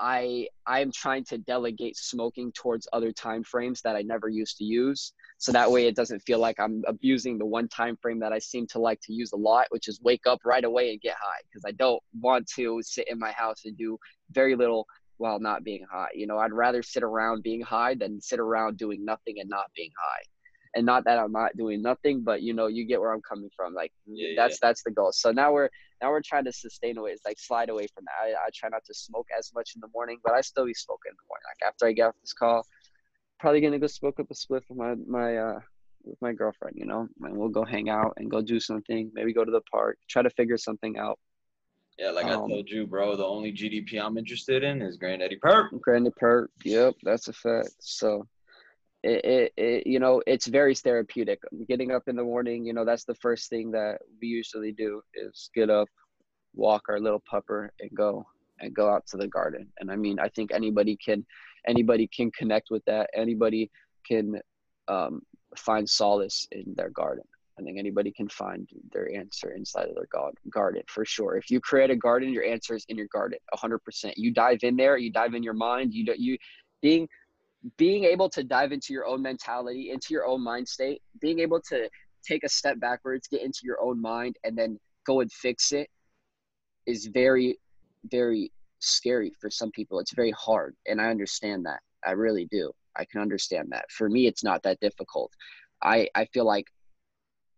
I I'm trying to delegate smoking towards other time frames that I never used to use. So that way it doesn't feel like I'm abusing the one time frame that I seem to like to use a lot, which is wake up right away and get high because I don't want to sit in my house and do very little while not being high. You know, I'd rather sit around being high than sit around doing nothing and not being high and not that I'm not doing nothing, but you know, you get where I'm coming from. Like yeah, that's yeah. that's the goal. So now we're now we're trying to sustain away, it's like slide away from that. I, I try not to smoke as much in the morning, but I still be smoking in the morning. Like after I get off this call, probably gonna go smoke up a spliff with my my uh with my girlfriend, you know, and we'll go hang out and go do something. Maybe go to the park, try to figure something out. Yeah, like um, I told you, bro, the only GDP I'm interested in is Granddaddy Purp. Granddaddy Purp, yep, that's a fact. So it, it, you know it's very therapeutic. Getting up in the morning you know that's the first thing that we usually do is get up walk our little pupper and go and go out to the garden. And i mean i think anybody can anybody can connect with that. Anybody can um, find solace in their garden. I think anybody can find their answer inside of their garden for sure. If you create a garden your answer is in your garden 100% you dive in there you dive in your mind you don't you being being able to dive into your own mentality, into your own mind state, being able to take a step backwards, get into your own mind, and then go and fix it is very, very scary for some people. It's very hard. And I understand that. I really do. I can understand that. For me, it's not that difficult. I, I feel like,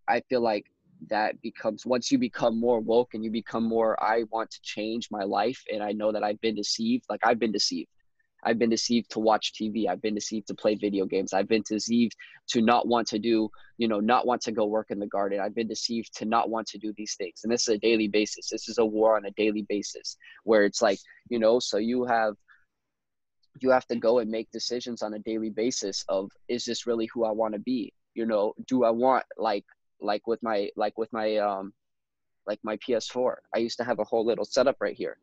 I feel like that becomes once you become more woke and you become more i want to change my life and i know that i've been deceived like i've been deceived I've been deceived to watch TV. I've been deceived to play video games. I've been deceived to not want to do, you know, not want to go work in the garden. I've been deceived to not want to do these things. And this is a daily basis. This is a war on a daily basis where it's like, you know, so you have you have to go and make decisions on a daily basis of is this really who I want to be? You know, do I want like like with my like with my um like my PS4. I used to have a whole little setup right here.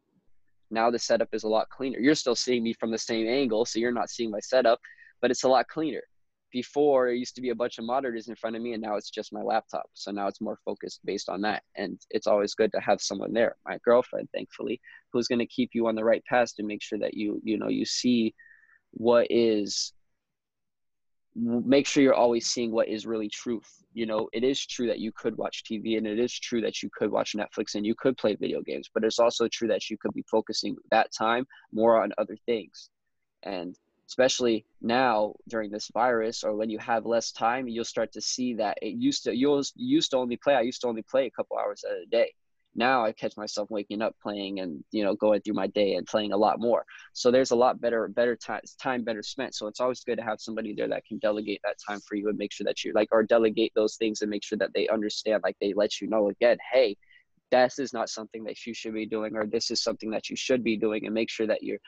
Now the setup is a lot cleaner. You're still seeing me from the same angle, so you're not seeing my setup, but it's a lot cleaner. Before it used to be a bunch of monitors in front of me, and now it's just my laptop. So now it's more focused based on that. And it's always good to have someone there, my girlfriend, thankfully, who's going to keep you on the right path to make sure that you, you know, you see what is make sure you're always seeing what is really truth. You know, it is true that you could watch TV and it is true that you could watch Netflix and you could play video games, but it's also true that you could be focusing that time more on other things. And especially now during this virus or when you have less time, you'll start to see that it used to, you'll used to only play, I used to only play a couple hours a day now I catch myself waking up playing and you know going through my day and playing a lot more. So there's a lot better better time time better spent. So it's always good to have somebody there that can delegate that time for you and make sure that you like or delegate those things and make sure that they understand like they let you know again, hey, this is not something that you should be doing or this is something that you should be doing and make sure that you're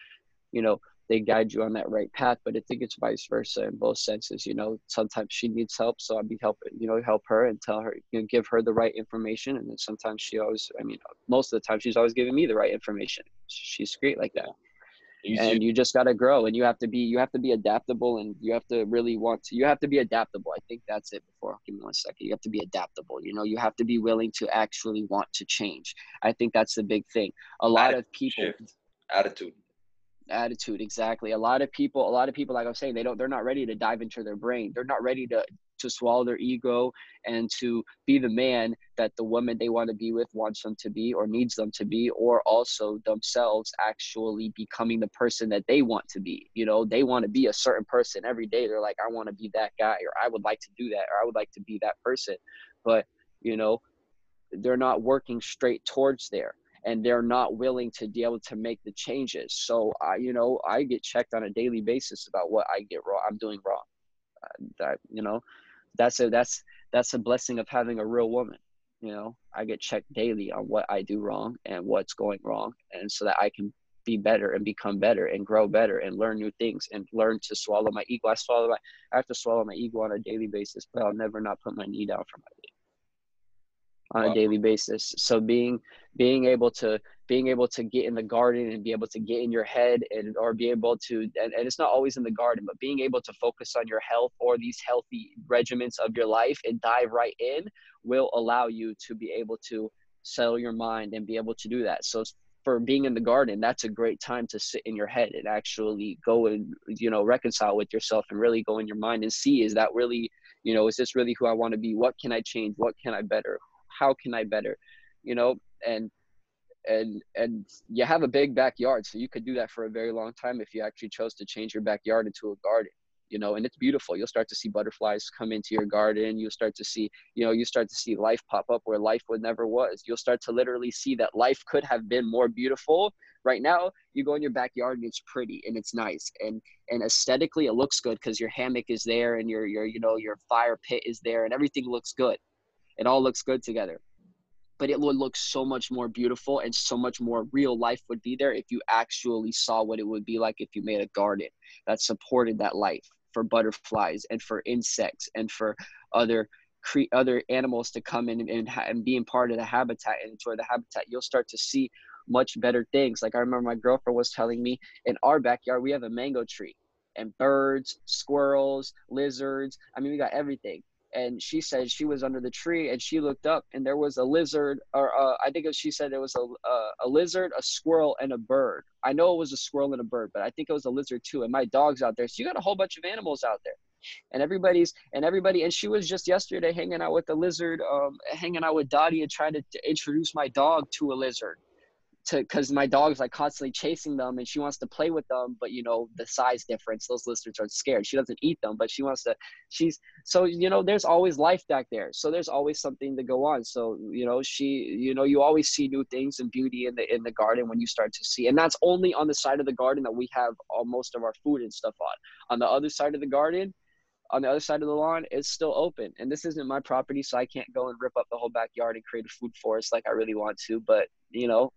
you know they guide you on that right path. But I think it's vice versa in both senses. You know, sometimes she needs help, so I'll be helping, you know, help her and tell her, you know, give her the right information. And then sometimes she always, I mean, most of the time she's always giving me the right information. She's great like that. and you just got to grow and you have to be you have to be adaptable and you have to really want to you have to be adaptable i think that's it before give me one second you have to be adaptable you know you have to be willing to actually want to change i think that's the big thing a lot of people attitude attitude exactly. A lot of people a lot of people like i'm saying they don't they're not ready to dive into their brain. They're not ready to to swallow their ego and to be the man that the woman they want to be with wants them to be or needs them to be or also themselves actually becoming the person that they want to be. You know they want to be a certain person every day. They're like i want to be that guy or i would like to do that or i would like to be that person. But you know they're not working straight towards there and they're not willing to be able to make the changes. So I, you know, I get checked on a daily basis about what I get wrong. I'm doing wrong. Uh, that you know, that's a that's that's a blessing of having a real woman. You know, I get checked daily on what I do wrong and what's going wrong, and so that I can be better and become better and grow better and learn new things and learn to swallow my ego. I swallow my I have to swallow my ego on a daily basis, but I'll never not put my knee down for my on wow. a daily basis. So being being able to being able to get in the garden and be able to get in your head and or be able to and, and it's not always in the garden, but being able to focus on your health or these healthy regimens of your life and dive right in will allow you to be able to settle your mind and be able to do that. So for being in the garden, that's a great time to sit in your head and actually go and you know reconcile with yourself and really go in your mind and see is that really you know is this really who I want to be? What can I change? What can I better? How can I better? You know, and and and you have a big backyard, so you could do that for a very long time if you actually chose to change your backyard into a garden you know? And it's beautiful. You'll start to see butterflies come into your garden. You'll start to see you know you start to see life pop up where life would never was. You'll start to literally see that life could have been more beautiful. Right now you go in your backyard and it's pretty and it's nice and and aesthetically it looks good because your hammock is there and your your you know your fire pit is there and everything looks good it all looks good together. But it would look so much more beautiful and so much more real life would be there if you actually saw what it would be like if you made a garden that supported that life for butterflies and for insects and for other cre- other animals to come in and, and, and being part of the habitat and enjoy the habitat. You'll start to see much better things. Like i remember my girlfriend was telling me in our backyard we have a mango tree and birds squirrels lizards. I mean we got everything and she said she was under the tree and she looked up and there was a lizard or uh, i think she said there was a, a, a, lizard a squirrel and a bird. I know it was a squirrel and a bird but i think it was a lizard too and my dog's out there. So you got a whole bunch of animals out there. And everybody's and everybody and she was just yesterday hanging out with the lizard um, hanging out with dottie and trying to, to introduce my dog to a lizard to because my dog's like constantly chasing them and she wants to play with them but you know the size difference those lizards are scared. She doesn't eat them but she wants to she's so you know there's always life back there. So there's always something to go on. So you know she you know you always see new things and beauty in the in the garden when you start to see and that's only on the side of the garden that we have all most of our food and stuff on. On the other side of the garden on the other side of the lawn it's still open. And this isn't my property so i can't go and rip up the whole backyard and create a food forest like i really want to but you know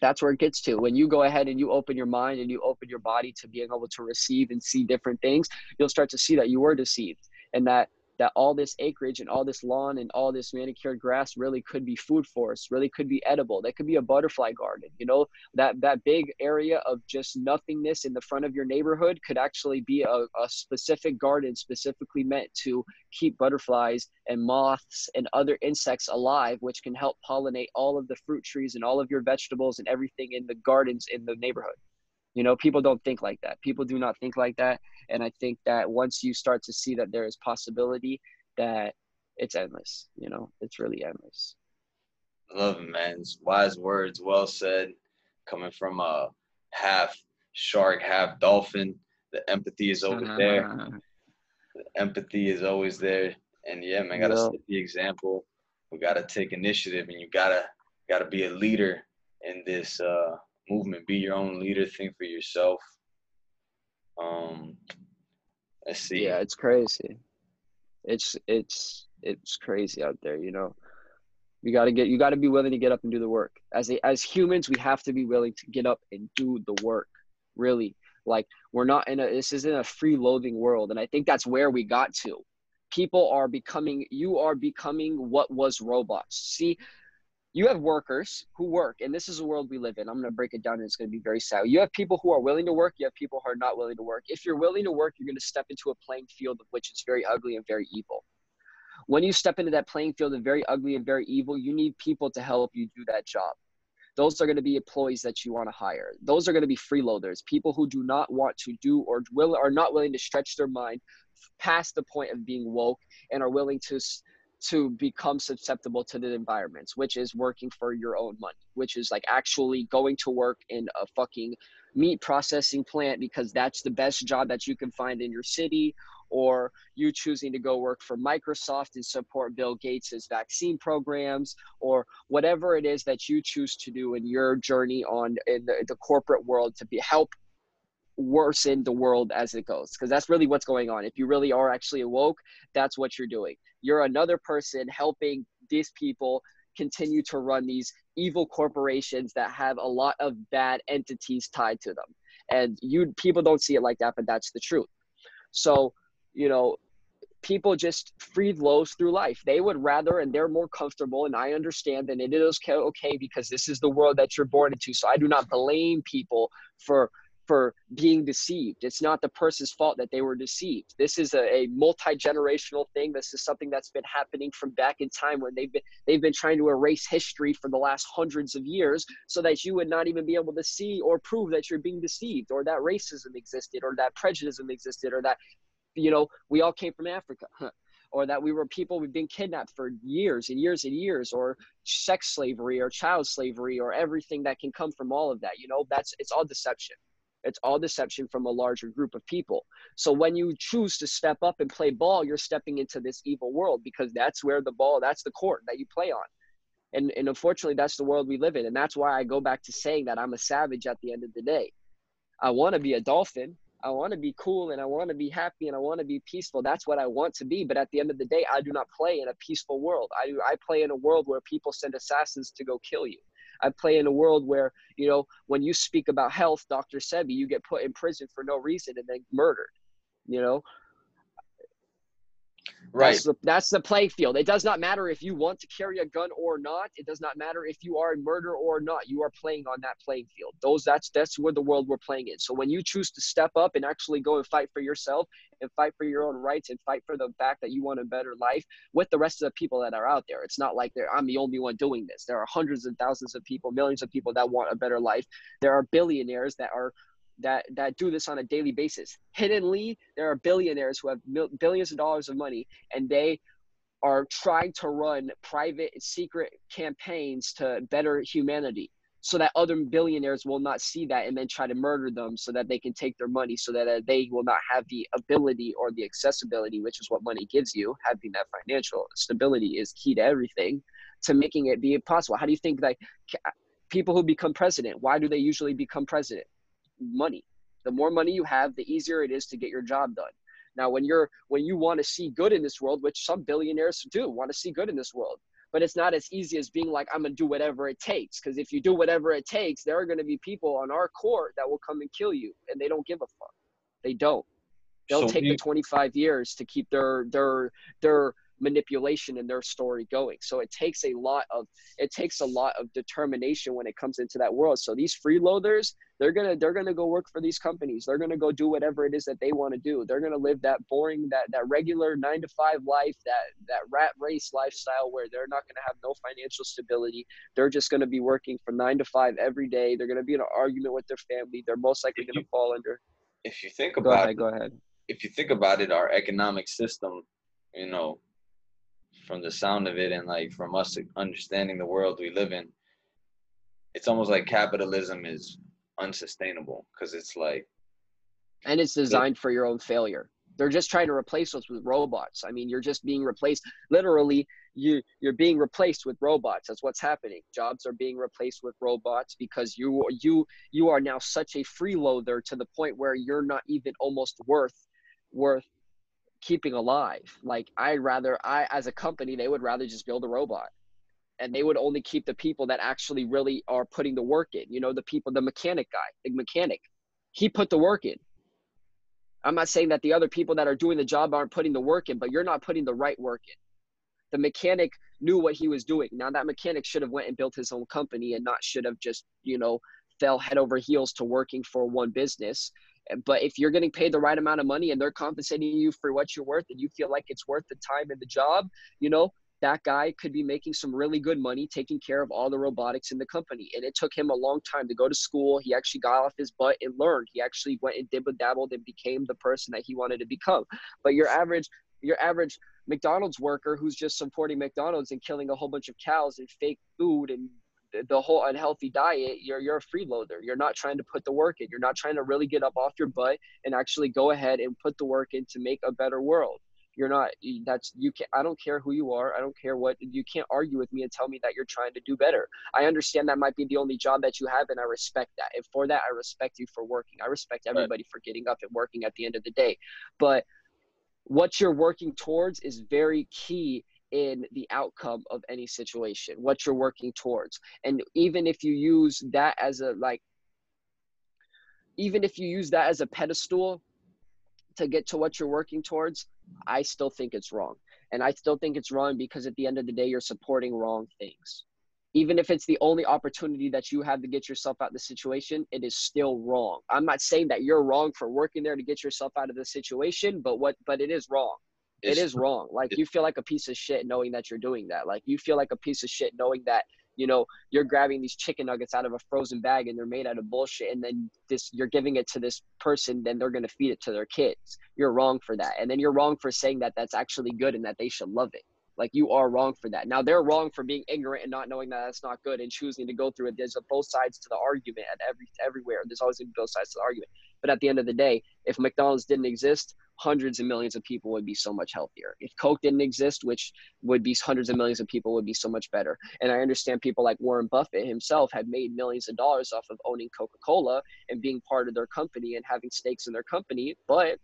that's where it gets to. When you go ahead and you open your mind and you open your body to being able to receive and see different things you'll start to see that you were deceived and that that all this acreage and all this lawn and all this manicured grass really could be food for us, really could be edible. That could be a butterfly garden. You know, that that big area of just nothingness in the front of your neighborhood could actually be a, a specific garden specifically meant to keep butterflies and moths and other insects alive, which can help pollinate all of the fruit trees and all of your vegetables and everything in the gardens in the neighborhood. You know, people don't think like that. People do not think like that. And I think that once you start to see that there is possibility, that it's endless. You know, it's really endless. love it, man. It's wise words, well said, coming from a half shark, half dolphin. The empathy is always there. The empathy is always there. And yeah, man, gotta set the example. We gotta take initiative, and you gotta gotta be a leader in this uh, movement. Be your own leader. Think for yourself. Um, let's see. Yeah, it's crazy. It's it's it's crazy out there. You know, you got to get you got to be willing to get up and do the work. As a, as humans, we have to be willing to get up and do the work. Really, like we're not in a this isn't a free loathing world, and I think that's where we got to. People are becoming. You are becoming what was robots. See, you have workers who work, and this is the world we live in. I'm going to break it down, and it's going to be very sad. You have people who are willing to work. You have people who are not willing to work. If you're willing to work, you're going to step into a playing field of which is very ugly and very evil. When you step into that playing field of very ugly and very evil, you need people to help you do that job. Those are going to be employees that you want to hire. Those are going to be freeloaders, people who do not want to do or will are not willing to stretch their mind past the point of being woke and are willing to to become susceptible to the environments, which is working for your own money, which is like actually going to work in a fucking meat processing plant because that's the best job that you can find in your city, or you choosing to go work for Microsoft and support Bill Gates's vaccine programs, or whatever it is that you choose to do in your journey on in the, the corporate world to be help worsen the world as it goes because that's really what's going on if you really are actually awoke that's what you're doing you're another person helping these people continue to run these evil corporations that have a lot of bad entities tied to them and you people don't see it like that but that's the truth so you know people just free flows through life. They would rather, and they're more comfortable, and I understand that it is okay because this is the world that you're born into. So I do not blame people for being deceived. It's not the person's fault that they were deceived. This is a, a multi-generational thing. This is something that's been happening from back in time when they've been they've been trying to erase history for the last hundreds of years so that you would not even be able to see or prove that you're being deceived or that racism existed or that prejudice existed or that you know we all came from Africa. or that we were people we've been kidnapped for years and years and years or sex slavery or child slavery or everything that can come from all of that you know that's it's all deception it's all deception from a larger group of people. So when you choose to step up and play ball, you're stepping into this evil world because that's where the ball, that's the court that you play on. And, and unfortunately, that's the world we live in. And that's why I go back to saying that I'm a savage at the end of the day. I want to be a dolphin. I want to be cool and I want to be happy and I want to be peaceful. That's what I want to be. But at the end of the day, I do not play in a peaceful world. I, do, I play in a world where people send assassins to go kill you. I play in a world where, you know, when you speak about health, Dr. Sebi, you get put in prison for no reason and then murdered. You know, Right. That's the, that's the playing field. It does not matter if you want to carry a gun or not. It does not matter if you are a murderer or not. You are playing on that playing field. Those that's that's where the world we're playing in. So when you choose to step up and actually go and fight for yourself and fight for your own rights and fight for the fact that you want a better life with the rest of the people that are out there. It's not like I'm the only one doing this. There are hundreds and thousands of people, millions of people that want a better life. There are billionaires that are that that do this on a daily basis. Hiddenly, there are billionaires who have mil- billions of dollars of money, and they are trying to run private, secret campaigns to better humanity, so that other billionaires will not see that and then try to murder them, so that they can take their money, so that uh, they will not have the ability or the accessibility, which is what money gives you. Having that financial stability is key to everything, to making it be possible. How do you think that? People who become president, why do they usually become president? Money. The more money you have, the easier it is to get your job done. Now, when you're when you want to see good in this world, which some billionaires do want to see good in this world, but it's not as easy as being like I'm gonna do whatever it takes. Because if you do whatever it takes, there are gonna be people on our court that will come and kill you, and they don't give a fuck. They don't. They'll so take you, the 25 years to keep their their their manipulation in their story going. So it takes a lot of it takes a lot of determination when it comes into that world. So these freeloaders, they're gonna they're gonna go work for these companies. They're gonna go do whatever it is that they want to do. They're gonna live that boring, that that regular nine to five life, that that rat race lifestyle where they're not gonna have no financial stability. They're just gonna be working from nine to five every day. They're gonna be in an argument with their family. They're most likely gonna fall under. If you think go about ahead, it, go ahead. If you think about it, our economic system, you know, from the sound of it and like from us understanding the world we live in, it's almost like capitalism is unsustainable because it's like and it's designed for your own failure. They're just trying to replace us with robots. I mean you're just being replaced literally you you're being replaced with robots. That's what's happening. Jobs are being replaced with robots because you you you are now such a freeloader to the point where you're not even almost worth worth keeping alive. Like I'd rather I as a company they would rather just build a robot. And they would only keep the people that actually really are putting the work in. You know, the people, the mechanic guy, the mechanic. He put the work in. I'm not saying that the other people that are doing the job aren't putting the work in, but you're not putting the right work in. The mechanic knew what he was doing. Now that mechanic should have went and built his own company and not should have just, you know, fell head over heels to working for one business but if you're getting paid the right amount of money and they're compensating you for what you're worth and you feel like it's worth the time and the job, you know, that guy could be making some really good money taking care of all the robotics in the company. And it took him a long time to go to school. He actually got off his butt and learned. He actually went and dibble dabbled and became the person that he wanted to become. But your average, your average McDonald's worker who's just supporting McDonald's and killing a whole bunch of cows and fake food and the whole unhealthy diet, you're you're a freeloader. You're not trying to put the work in. You're not trying to really get up off your butt and actually go ahead and put the work in to make a better world. You're not. That's you. Can I don't care who you are. I don't care what you can't argue with me and tell me that you're trying to do better. I understand that might be the only job that you have, and I respect that. And for that, I respect you for working. I respect everybody for getting up and working at the end of the day. But what you're working towards is very key in the outcome of any situation, what you're working towards. And even if you use that as a like, even if you use that as a pedestal to get to what you're working towards, I still think it's wrong. And I still think it's wrong because at the end of the day, you're supporting wrong things. Even if it's the only opportunity that you have to get yourself out of the situation, it is still wrong. I'm not saying that you're wrong for working there to get yourself out of the situation, but what but it is wrong. It's, it is wrong. Like you feel like a piece of shit knowing that you're doing that. Like you feel like a piece of shit knowing that you know you're grabbing these chicken nuggets out of a frozen bag and they're made out of bullshit and then this you're giving it to this person then they're going to feed it to their kids. You're wrong for that and then you're wrong for saying that that's actually good and that they should love it. Like you are wrong for that. Now they're wrong for being ignorant and not knowing that that's not good and choosing to go through it. There's a both sides to the argument at every everywhere. There's always both sides to the argument. But at the end of the day if mcdonald's didn't exist hundreds of millions of people would be so much healthier. If Coke didn't exist, which would be hundreds of millions of people would be so much better. And I understand people like Warren Buffett himself had made millions of dollars off of owning Coca-Cola and being part of their company and having stakes in their company, but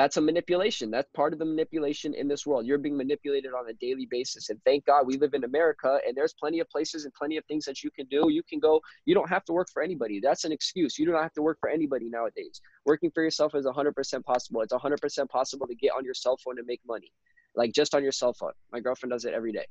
that's a manipulation. That's part of the manipulation in this world. You're being manipulated on a daily basis. And thank God we live in America and there's plenty of places and plenty of things that you can do. You can go, you don't have to work for anybody. That's an excuse. You don't have to work for anybody nowadays. Working for yourself is 100% possible. It's 100% possible to get on your cell phone and make money. Like just on your cell phone. My girlfriend does it every day.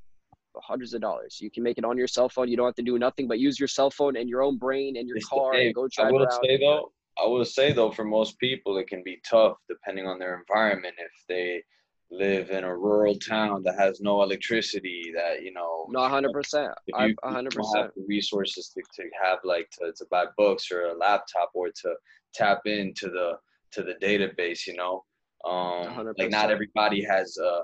Hundreds of dollars. You can make it on your cell phone. You don't have to do nothing but use your cell phone and your own brain and your car and go drive I will around. say uh, though, I will say though, for most people, it can be tough depending on their environment. If they live in a rural town that has no electricity, that you know, no, hundred percent, hundred percent, resources to, to have like to, to buy books or a laptop or to tap into the to the database, you know, um, 100%. like not everybody has uh,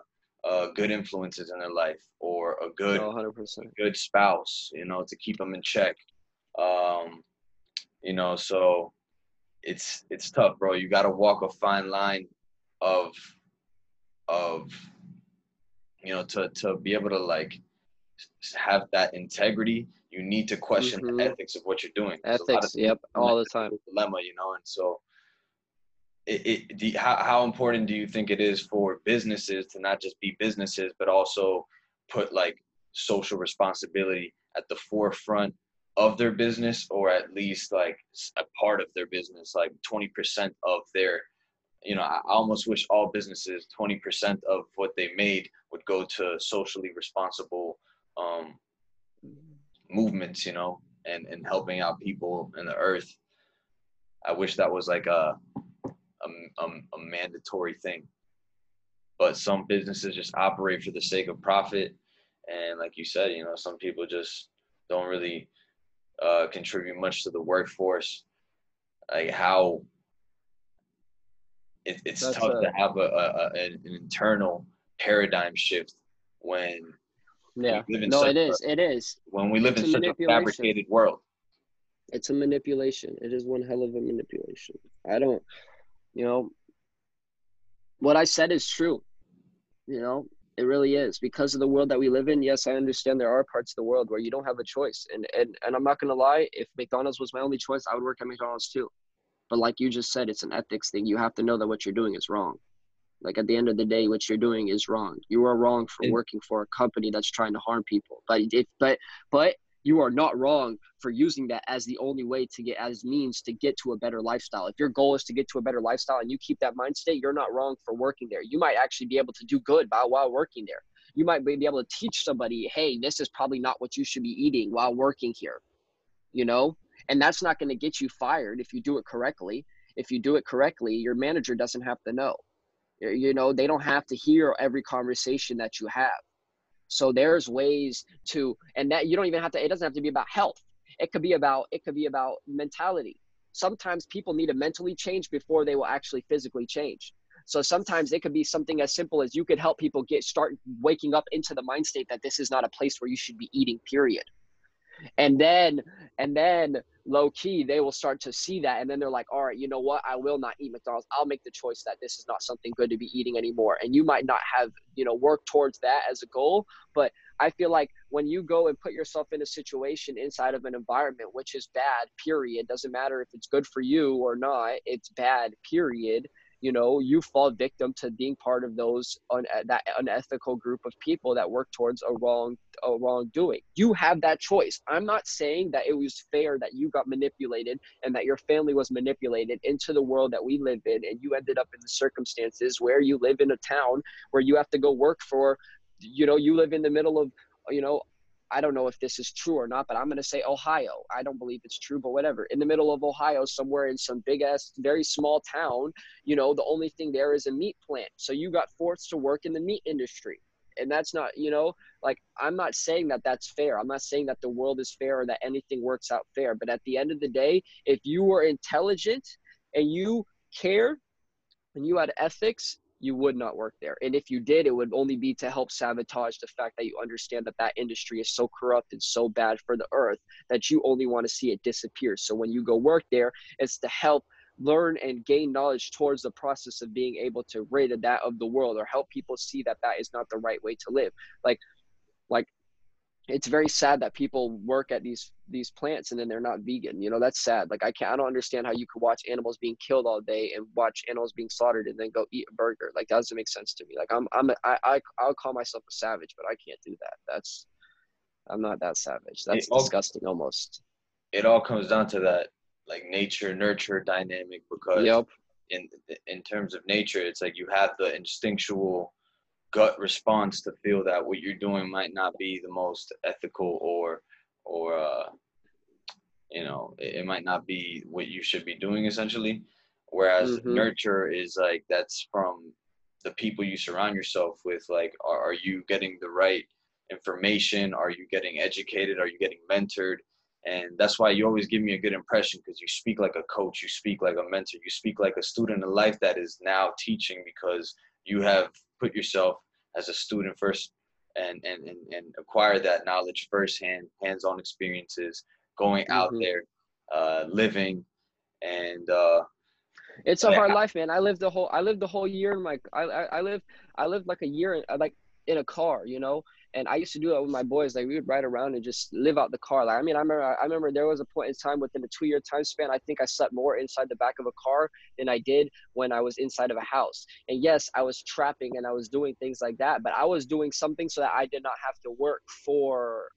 uh, good influences in their life or a good, no, 100%. A good spouse, you know, to keep them in check. Um, you know, so it's it's tough, bro. You got to walk a fine line of of you know to to be able to like have that integrity. You need to question mm-hmm. the ethics of what you're doing. Ethics, yep, all the time. Dilemma, you know, and so. It, it the, how, how important do you think it is for businesses to not just be businesses but also put like social responsibility at the forefront of their business or at least like a part of their business like 20% of their you know i almost wish all businesses 20% of what they made would go to socially responsible um, movements you know and and helping out people in the earth. I wish that was like a a, a, a mandatory thing. But some businesses just operate for the sake of profit and like you said you know some people just don't really uh, contribute much to the workforce. Like how it, it's That's tough a, to have a, a, an internal paradigm shift when yeah. no it is it is. when we live it's in such a fabricated world. It's a manipulation. It is one hell of a manipulation. I don't you know what i said is true you know it really is because of the world that we live in. Yes, I understand there are parts of the world where you don't have a choice. And and, and I'm not gonna lie, if McDonald's was my only choice, I would work at McDonald's too. But like you just said, it's an ethics thing. You have to know that what you're doing is wrong. Like at the end of the day, what you're doing is wrong. You are wrong for working for a company that's trying to harm people. But if but but you are not wrong for using that as the only way to get as means to get to a better lifestyle. If your goal is to get to a better lifestyle and you keep that mind state, you're not wrong for working there. You might actually be able to do good by, while working there. You might be able to teach somebody, hey, this is probably not what you should be eating while working here. You know? And that's not going to get you fired if you do it correctly. If you do it correctly, your manager doesn't have to know. You know, they don't have to hear every conversation that you have so there's ways to, and that you don't even have to, it doesn't have to be about health. It could be about, it could be about mentality. Sometimes people need to mentally change before they will actually physically change. So sometimes it could be something as simple as you could help people get start waking up into the mind state that this is not a place where you should be eating, period. And then, and then low key, they will start to see that. And then they're like, all right, you know what? I will not eat McDonald's. I'll make the choice that this is not something good to be eating anymore. And you might not have, you know, worked towards that as a goal. But I feel like when you go and put yourself in a situation inside of an environment, which is bad, period, doesn't matter if it's good for you or not, it's bad, period you know you fall victim to being part of those un- uh, that unethical group of people that work towards a wrong a wrongdoing. You have that choice. I'm not saying that it was fair that you got manipulated and that your family was manipulated into the world that we live in and you ended up in the circumstances where you live in a town where you have to go work for you know you live in the middle of you know I don't know if this is true or not, but I'm going to say Ohio. I don't believe it's true, but whatever. In the middle of Ohio, somewhere in some big ass, very small town, you know, the only thing there is a meat plant. So you got forced to work in the meat industry. And that's not, you know, like I'm not saying that that's fair. I'm not saying that the world is fair or that anything works out fair. But at the end of the day, if you were intelligent and you care and you had ethics, you would not work there. And if you did, it would only be to help sabotage the fact that you understand that that industry is so corrupt and so bad for the earth that you only want to see it disappear. So when you go work there, it's to help learn and gain knowledge towards the process of being able to rid that of the world or help people see that that is not the right way to live. Like, like it's very sad that people work at these these plants and then they're not vegan you know that's sad like i can't i don't understand how you could watch animals being killed all day and watch animals being slaughtered and then go eat a burger like that doesn't make sense to me like i'm i'm I, I i'll call myself a savage but i can't do that that's i'm not that savage that's all, disgusting almost it all comes down to that like nature nurture dynamic because yep. in in terms of nature it's like you have the instinctual gut response to feel that what you're doing might not be the most ethical or or uh, you know it, it, might not be what you should be doing essentially. Whereas mm-hmm. nurture is like that's from the people you surround yourself with like are, are you getting the right information? Are you getting educated? Are you getting mentored? And that's why you always give me a good impression because you speak like a coach you speak like a mentor you speak like a student of life that is now teaching because you have put yourself as a student first and, and, and, and acquire that knowledge firsthand, hands-on experiences, going out mm-hmm. there, uh, living, and uh, it's a hard life, man. I lived the whole I lived the whole year in my I I, I lived I lived like a year like in a car, you know. And I used to do that with my boys. Like we would ride around and just live out the car. Like I mean, I remember I remember there was a point in time within a two year time span. I think I slept more inside the back of a car than I did when I was inside of a house. And yes, I was trapping and I was doing things like that, but I was doing something so that I did not have to work for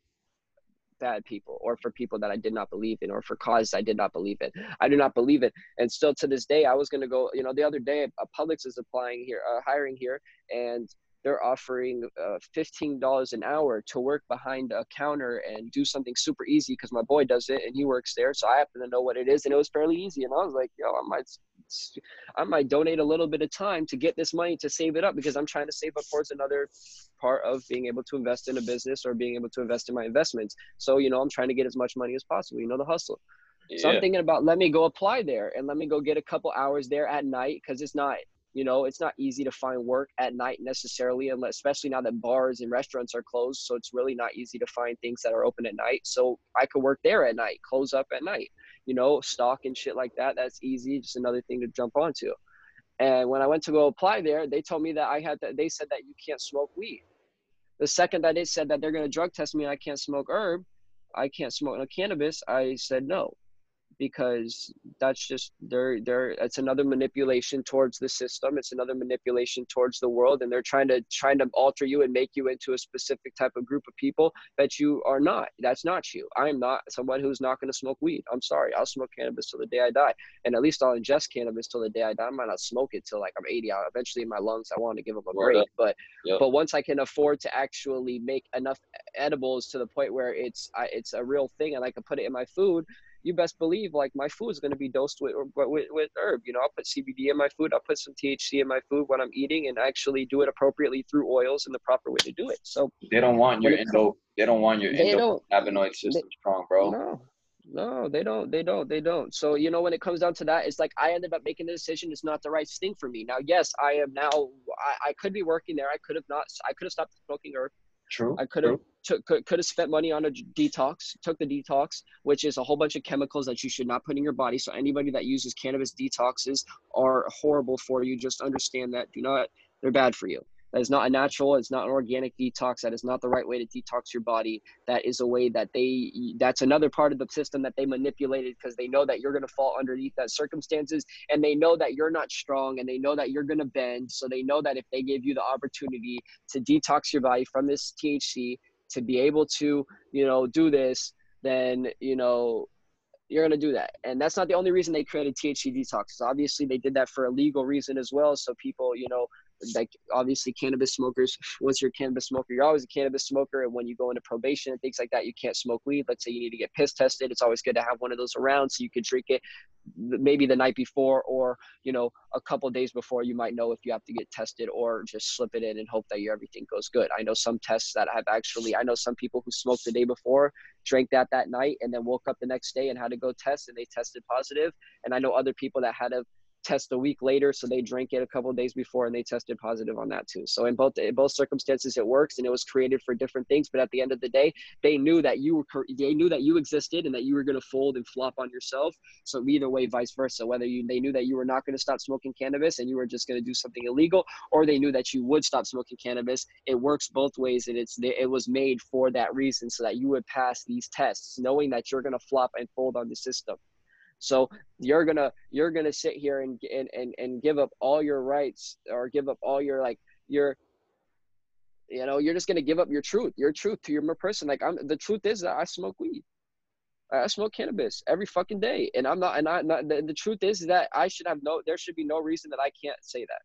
bad people or for people that I did not believe in or for causes I did not believe in. I do not believe it. And still to this day, I was going to go, you know, the other day, a Publix is applying here, uh, hiring here. And they're offering uh, $15 an hour to work behind a counter and do something super easy because my boy does it and he works there. So I happen to know what it is and it was fairly easy. And I was like, yo, I might, I might donate a little bit of time to get this money to save it up because I'm trying to save up towards another part of being able to invest in a business or being able to invest in my investments. So, you know, I'm trying to get as much money as possible, you know, the hustle. Yeah. So I'm thinking about let me go apply there and let me go get a couple hours there at night because it's not you know, it's not easy to find work at night necessarily, unless, especially now that bars and restaurants are closed. So it's really not easy to find things that are open at night. So I could work there at night, close up at night, you know, stock and shit like that. That's easy. Just another thing to jump onto. And when I went to go apply there, they told me that I had to, they said that you can't smoke weed. The second that they said that they're going to drug test me and I can't smoke herb, I can't smoke no cannabis, I said no because that's just they're they're it's another manipulation towards the system. It's another manipulation towards the world and they're trying to trying to alter you and make you into a specific type of group of people that you are not. That's not you. I am not someone who's not going to smoke weed. I'm sorry. I'll smoke cannabis till the day i die. And at least i'll ingest cannabis till the day i die. I might not smoke it till like i'm 80 I'll eventually in my lungs i want to give them a break. but yep. but once i can afford to actually make enough edibles to the point where it's I, it's a real thing and i can put it in my food you best believe like my food is going to be dosed with, with with herb. You know, I'll put CBD in my food. I'll put some THC in my food when I'm eating, and actually do it appropriately through oils and the proper way to do it. So they don't want your endo. They don't want your endocannabinoid system they, strong, bro. No, no, they don't. They don't. They don't. So you know, when it comes down to that, it's like I ended up making the decision. It's not the right thing for me. Now, yes, I am now. I, I could be working there. I could have not. I could have stopped smoking herb. True. I could have took could, could have spent money on a detox. Took the detox, which is a whole bunch of chemicals that you should not put in your body. So anybody that uses cannabis detoxes are horrible for you. Just understand that. Do not. They're bad for you. That is not a natural. It's not an organic detox. That is not the right way to detox your body. That is a way that they. That's another part of the system that they manipulated because they know that you're going to fall underneath that circumstances, and they know that you're not strong, and they know that you're going to bend. So they know that if they give you the opportunity to detox your body from this THC, to be able to, you know, do this, then you know you're going to do that. And that's not the only reason they created THC detoxes. Obviously, they did that for a legal reason as well. So people, you know, like obviously cannabis smokers once you're a cannabis smoker you're always a cannabis smoker and when you go into probation and things like that you can't smoke weed. Let's say you need to get piss tested it's always good to have one of those around so you can drink it maybe the night before or you know a couple days before you might know if you have to get tested or just slip it in and hope that your everything goes good. I know some tests that have actually i know some people who smoked the day before drank that that night and then woke up the next day and had to go test and they tested positive. And i know other people that had to test a week later so they drank it a couple days before and they tested positive on that too. So in both in both circumstances it works and it was created for different things but at the end of the day they knew that you were they knew that you existed and that you were going to fold and flop on yourself. So either way vice versa whether you they knew that you were not going to stop smoking cannabis and you were just going to do something illegal or they knew that you would stop smoking cannabis it works both ways and it's it was made for that reason so that you would pass these tests knowing that you're going to flop and fold on the system so you're gonna you're gonna sit here and and and, and give up all your rights or give up all your like your you know you're just gonna give up your truth your truth to your person. Like i'm the truth is that i smoke weed. I smoke cannabis every fucking day. And i'm not and i not the, the truth is that i should have no there should be no reason that i can't say that.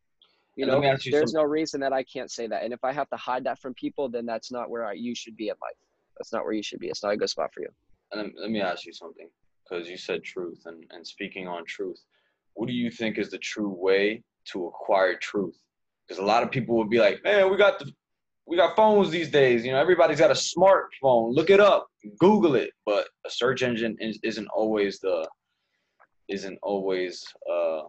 You know you there's something. no reason that i can't say that. And if i have to hide that from people then that's not where I, you should be in life. That's not where you should be. It's not a good spot for you. And let me ask you something because you said truth and, and speaking on truth. What do you think is the true way to acquire truth? Because a lot of people would be like, man, we got the we got phones these days. You know, everybody's got a smartphone. Look it up, Google it. But a search engine is, isn't always the isn't always uh,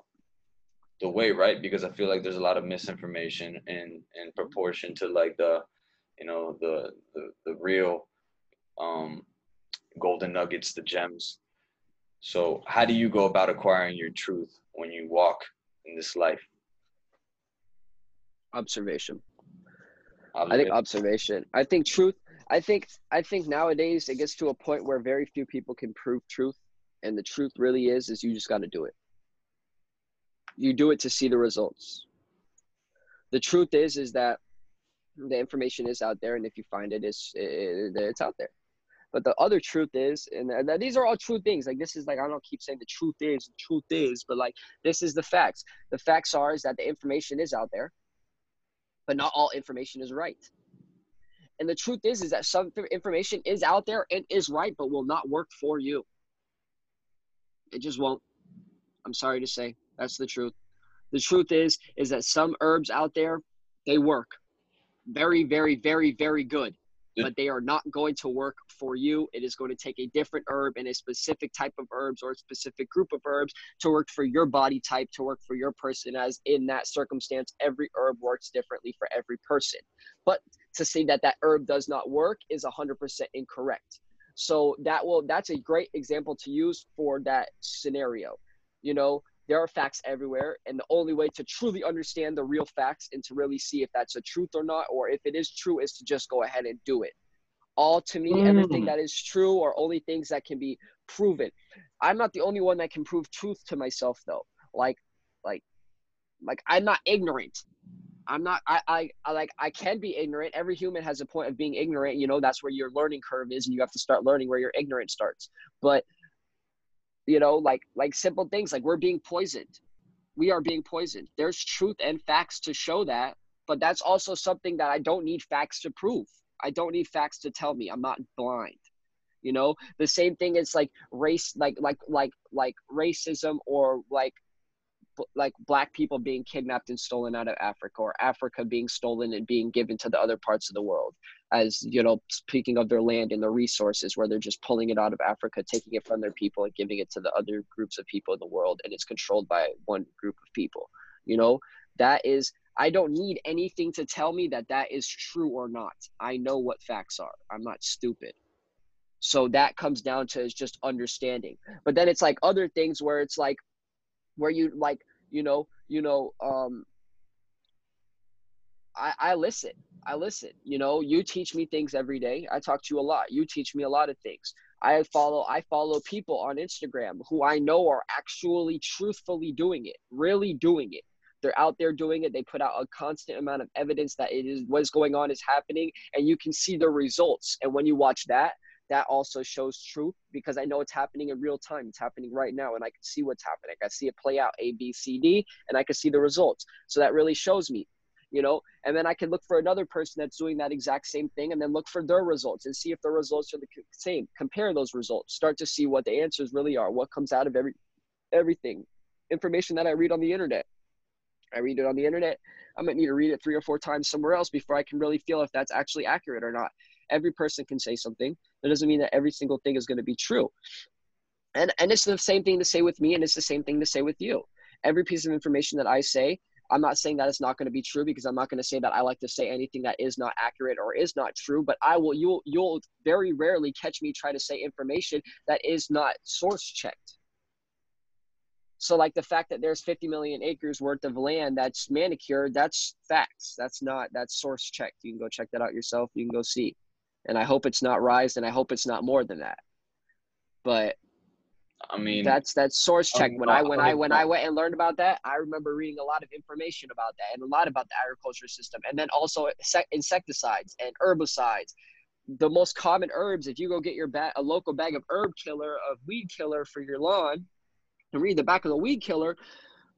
the way, right? Because I feel like there's a lot of misinformation in in proportion to like the you know the the, the real um, golden nuggets, the gems so, how do you go about acquiring your truth when you walk in this life? Observation. observation. I think observation. I think truth. I think I think nowadays it gets to a point where very few people can prove truth, and the truth really is is you just got to do it. You do it to see the results. The truth is is that the information is out there, and if you find it, it's it, it's out there. But the other truth is, and, and these are all true things. Like this is like I don't keep saying the truth is, the truth is, but like this is the facts. The facts are is that the information is out there, but not all information is right. And the truth is, is that some information is out there and is right, but will not work for you. It just won't. I'm sorry to say, that's the truth. The truth is, is that some herbs out there, they work. Very, very, very, very good but they are not going to work for you. It is going to take a different herb and a specific type of herbs or a specific group of herbs to work for your body type, to work for your person, as in that circumstance, every herb works differently for every person. But to say that that herb does not work is 100% incorrect. So that will that's a great example to use for that scenario. You know, there are facts everywhere and the only way to truly understand the real facts and to really see if that's a truth or not or if it is true is to just go ahead and do it. All to me mm. everything that is true are only things that can be proven. I'm not the only one that can prove truth to myself though. Like like like i'm not ignorant. I'm not I, I i like i can be ignorant. Every human has a point of being ignorant. You know that's where your learning curve is and you have to start learning where your ignorance starts. But you know like like simple things like we're being poisoned. We are being poisoned. There's truth and facts to show that but that's also something that i don't need facts to prove. I don't need facts to tell me. I'm not blind you know? The same thing is like race like like like like racism or like like black people being kidnapped and stolen out of Africa or Africa being stolen and being given to the other parts of the world as you know speaking of their land and their resources where they're just pulling it out of Africa taking it from their people and giving it to the other groups of people in the world and it's controlled by one group of people you know? That is I don't need anything to tell me that that is true or not. I know what facts are. I'm not stupid. So that comes down to is just understanding. But then it's like other things where it's like where you like you know you know um I, I listen. I listen. You know, you teach me things every day. I talk to you a lot. You teach me a lot of things. I follow I follow people on Instagram who I know are actually truthfully doing it, really doing it. They're out there doing it. They put out a constant amount of evidence that it is what's going on is happening, and you can see the results. And when you watch that, that also shows truth because I know it's happening in real time. It's happening right now, and I can see what's happening. I see it play out A, B, C, D, and I can see the results. So that really shows me you know? And then i can look for another person that's doing that exact same thing and then look for their results and see if the results are the same. Compare those results. Start to see what the answers really are what comes out of every everything. Information that i read on the internet. I read it on the internet. I might need to read it three or four times somewhere else before i can really feel if that's actually accurate or not every person can say something that doesn't mean that every single thing is going to be true and and it's the same thing to say with me and it's the same thing to say with you every piece of information that i say I'm not saying that it's not going to be true because I'm not going to say that I like to say anything that is not accurate or is not true, but I will you'll you'll very rarely catch me try to say information that is not source checked. So like the fact that there's 50 million acres worth of land that's manicured, that's facts. That's not that's source checked. You can go check that out yourself. You can go see. And I hope it's not rise and I hope it's not more than that. But I mean, that's that's source check. Um, when I uh, when I when uh, I went and learned about that, I remember reading a lot of information about that and a lot about the agriculture system, and then also insecticides and herbicides. The most common herbs, if you go get your bag, a local bag of herb killer of weed killer for your lawn, and read the back of the weed killer,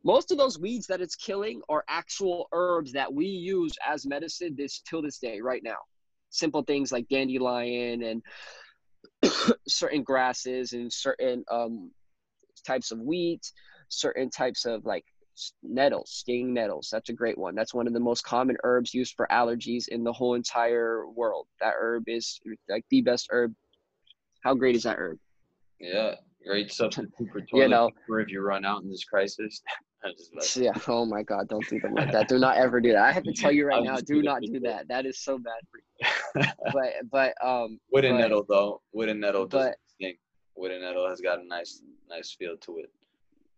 most of those weeds that it's killing are actual herbs that we use as medicine this till this day right now. Simple things like dandelion and certain grasses and certain um, types of wheat, certain types of like nettles, stinging nettles. That's a great one. That's one of the most common herbs used for allergies in the whole entire world. That herb is like the best herb. How great is that herb? Yeah, great substitute for toilet you know, paper if you run out in this crisis. yeah. Oh my God! Don't do them like that. Do not ever do that. I have to tell you right now. Do not do that. That is so bad for you. but but um. Wooden but, nettle though. Wooden nettle doesn't but, stink. Wooden nettle has got a nice nice feel to it.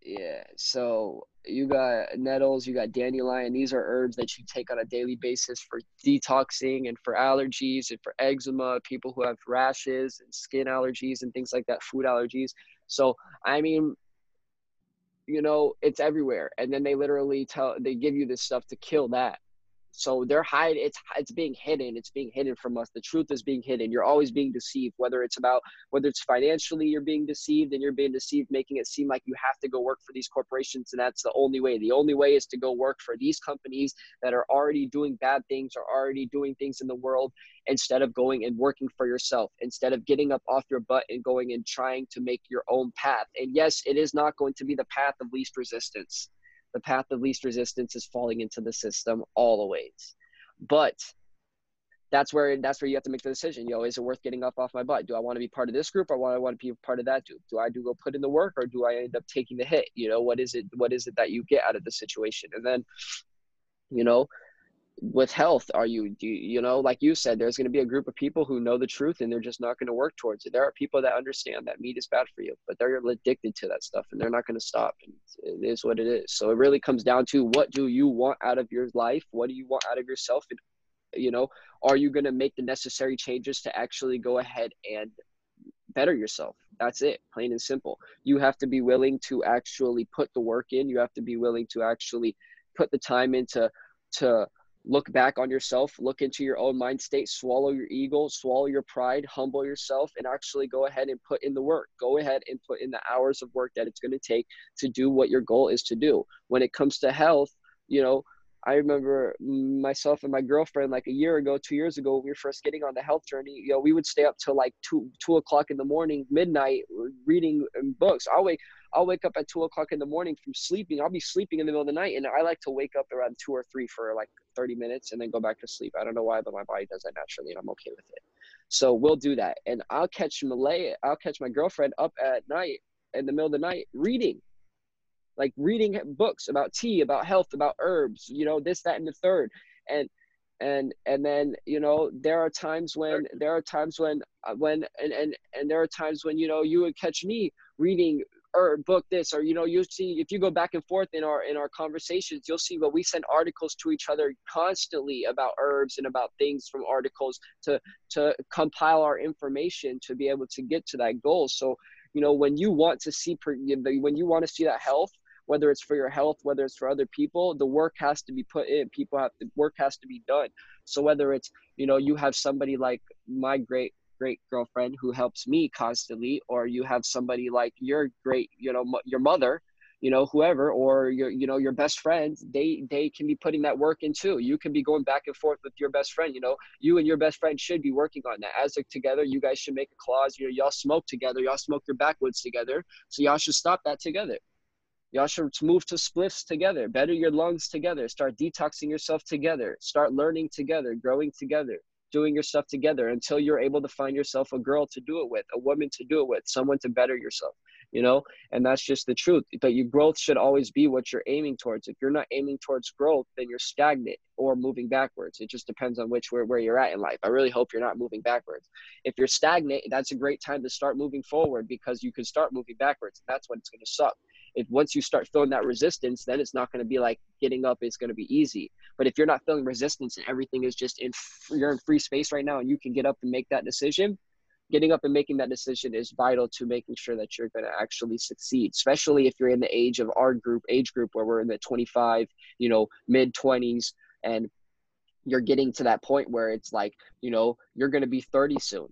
Yeah. So you got nettles. You got dandelion. These are herbs that you take on a daily basis for detoxing and for allergies and for eczema. People who have rashes and skin allergies and things like that. Food allergies. So I mean, you know, it's everywhere. And then they literally tell, they give you this stuff to kill that. So they're hiding. It's it's being hidden. It's being hidden from us. The truth is being hidden. You're always being deceived. Whether it's about whether it's financially, you're being deceived, and you're being deceived, making it seem like you have to go work for these corporations, and that's the only way. The only way is to go work for these companies that are already doing bad things, or already doing things in the world, instead of going and working for yourself. Instead of getting up off your butt and going and trying to make your own path. And yes, it is not going to be the path of least resistance the path of least resistance is falling into the system all the ways. But that's where that's where you have to make the decision. You know, is it worth getting up off my butt? Do I want to be part of this group or do I want to be part of that group? Do I do go put in the work or do I end up taking the hit? You know, what is it what is it that you get out of the situation? And then, you know, with health are you do you, you know like you said there's going to be a group of people who know the truth and they're just not going to work towards it. There are people that understand that meat is bad for you but they're addicted to that stuff and they're not going to stop and it is what it is. So it really comes down to what do you want out of your life? What do you want out of yourself? And you know are you going to make the necessary changes to actually go ahead and better yourself? That's it plain and simple. You have to be willing to actually put the work in. You have to be willing to actually put the time into to look back on yourself, look into your own mind state, swallow your ego, swallow your pride, humble yourself, and actually go ahead and put in the work. Go ahead and put in the hours of work that it's going to take to do what your goal is to do. When it comes to health, you know, I remember myself and my girlfriend like a year ago, two years ago, when we were first getting on the health journey. You know, we would stay up till like two two o'clock in the morning, midnight, reading um, books. I'll wake I'll wake up at two o'clock in the morning from sleeping. I'll be sleeping in the middle of the night, and I like to wake up around two or three for like thirty minutes and then go back to sleep. I don't know why, but my body does that naturally, and I'm okay with it. So we'll do that, and I'll catch Malay. I'll catch my girlfriend up at night in the middle of the night reading like reading books about tea, about health, about herbs, you know, this, that, and the third. And and and then you know there are times when there are times when uh, when and and and there are times when you know you would catch me reading herb book this or you know you see if you go back and forth in our in our conversations you'll see what we send articles to each other constantly about herbs and about things from articles to to compile our information to be able to get to that goal so you know when you want to see when you want to see that health whether it's for your health whether it's for other people the work has to be put in people have the work has to be done. So whether it's you know you have somebody like my great great girlfriend who helps me constantly or you have somebody like your great you know your mother you know whoever or your you know your best friend they they can be putting that work in too. You can be going back and forth with your best friend you know. You and your best friend should be working on that. As a together you guys should make a clause you know y'all smoke together y'all smoke your backwoods together. So y'all should stop that together y'all should move to spliffs together better your lungs together start detoxing yourself together start learning together growing together doing your stuff together until you're able to find yourself a girl to do it with, a woman to do it with, someone to better yourself, you know? And that's just the truth. But your growth should always be what you're aiming towards. If you're not aiming towards growth, then you're stagnant or moving backwards. It just depends on which where, where you're at in life. I really hope you're not moving backwards. If you're stagnant, that's a great time to start moving forward because you can start moving backwards. And that's when it's going to suck if once you start feeling that resistance, then it's not going to be like getting up is going to be easy. But if you're not feeling resistance and everything is just in you're in free space right now and you can get up and make that decision, getting up and making that decision is vital to making sure that you're going to actually succeed especially if you're in the age of our group age group where we're in the 25 you know mid 20s and you're getting to that point where it's like you know you're going to be 30 soon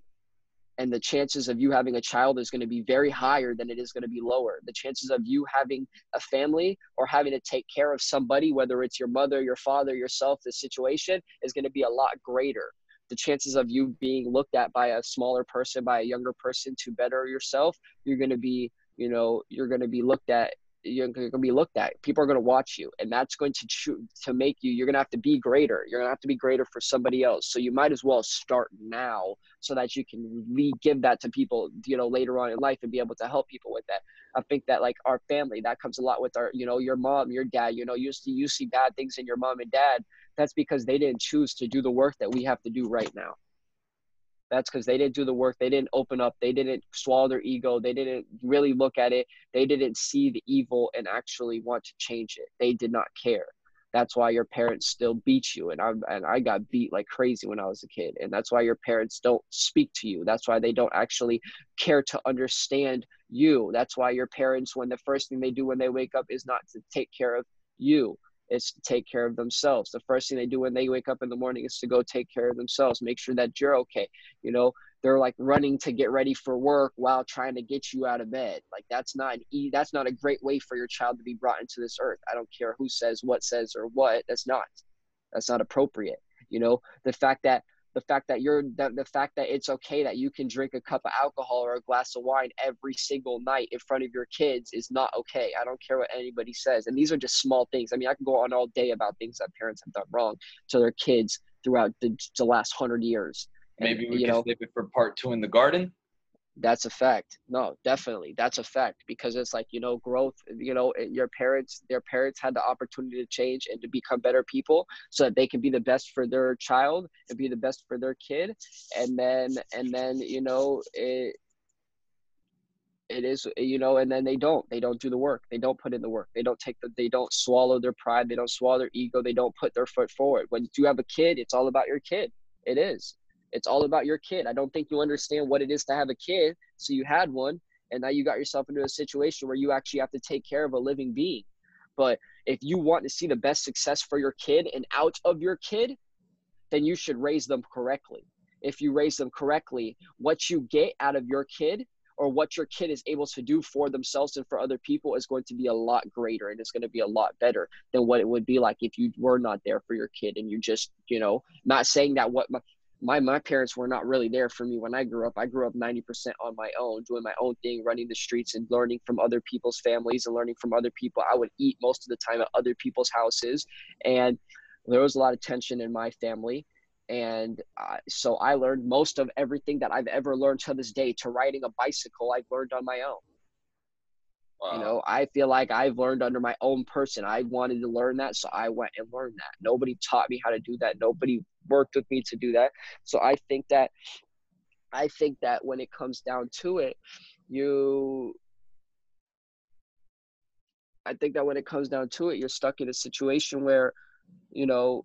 and the chances of you having a child is going to be very higher than it is going to be lower. The chances of you having a family or having to take care of somebody whether it's your mother your father yourself the situation is going to be a lot greater. The chances of you being looked at by a smaller person by a younger person to better yourself you're going to be you know you're going to be looked at you're going to be looked at. People are going to watch you, and that's going to cho- to make you. You're going to have to be greater. You're going to have to be greater for somebody else. So you might as well start now, so that you can re- give that to people, you know, later on in life, and be able to help people with that. I think that like our family, that comes a lot with our, you know, your mom, your dad. You know, you see you see bad things in your mom and dad. That's because they didn't choose to do the work that we have to do right now. That's because they didn't do the work. They didn't open up. They didn't swallow their ego. They didn't really look at it. They didn't see the evil and actually want to change it. They did not care. That's why your parents still beat you. And I and I got beat like crazy when I was a kid. And that's why your parents don't speak to you. That's why they don't actually care to understand you. That's why your parents, when the first thing they do when they wake up is not to take care of you is to take care of themselves. The first thing they do when they wake up in the morning is to go take care of themselves, make sure that you're okay. You know, they're like running to get ready for work while trying to get you out of bed. Like that's not e- that's not a great way for your child to be brought into this earth. I don't care who says what says or what. That's not. That's not appropriate. You know, the fact that the fact that you're the, the fact that it's okay that you can drink a cup of alcohol or a glass of wine every single night in front of your kids is not okay. I don't care what anybody says. And these are just small things. I mean i can go on all day about things that parents have done wrong to their kids throughout the, the last hundred years. Maybe and, we you can know, save it for part two in the garden that's a fact. No definitely that's a fact because it's like you know growth you know your parents their parents had the opportunity to change and to become better people so that they can be the best for their child and be the best for their kid. And then and then you know it it is you know and then they don't they don't do the work they don't put in the work they don't take the they don't swallow their pride they don't swallow their ego they don't put their foot forward. When you have a kid it's all about your kid it is it's all about your kid. I don't think you understand what it is to have a kid. So you had one, and now you got yourself into a situation where you actually have to take care of a living being. But if you want to see the best success for your kid and out of your kid, then you should raise them correctly. If you raise them correctly, what you get out of your kid or what your kid is able to do for themselves and for other people is going to be a lot greater and it's going to be a lot better than what it would be like if you were not there for your kid and you just you know not saying that what my, my my parents were not really there for me when I grew up. I grew up 90% on my own, doing my own thing, running the streets and learning from other people's families and learning from other people. I would eat most of the time at other people's houses, and there was a lot of tension in my family. And uh, so I learned most of everything that I've ever learned to this day. To riding a bicycle, I've learned on my own. Wow. You know, I feel like I've learned under my own person. I wanted to learn that, so I went and learned that. Nobody taught me how to do that. Nobody worked with me to do that. So I think that I think that when it comes down to it, you I think that when it comes down to it, you're stuck in a situation where, you know,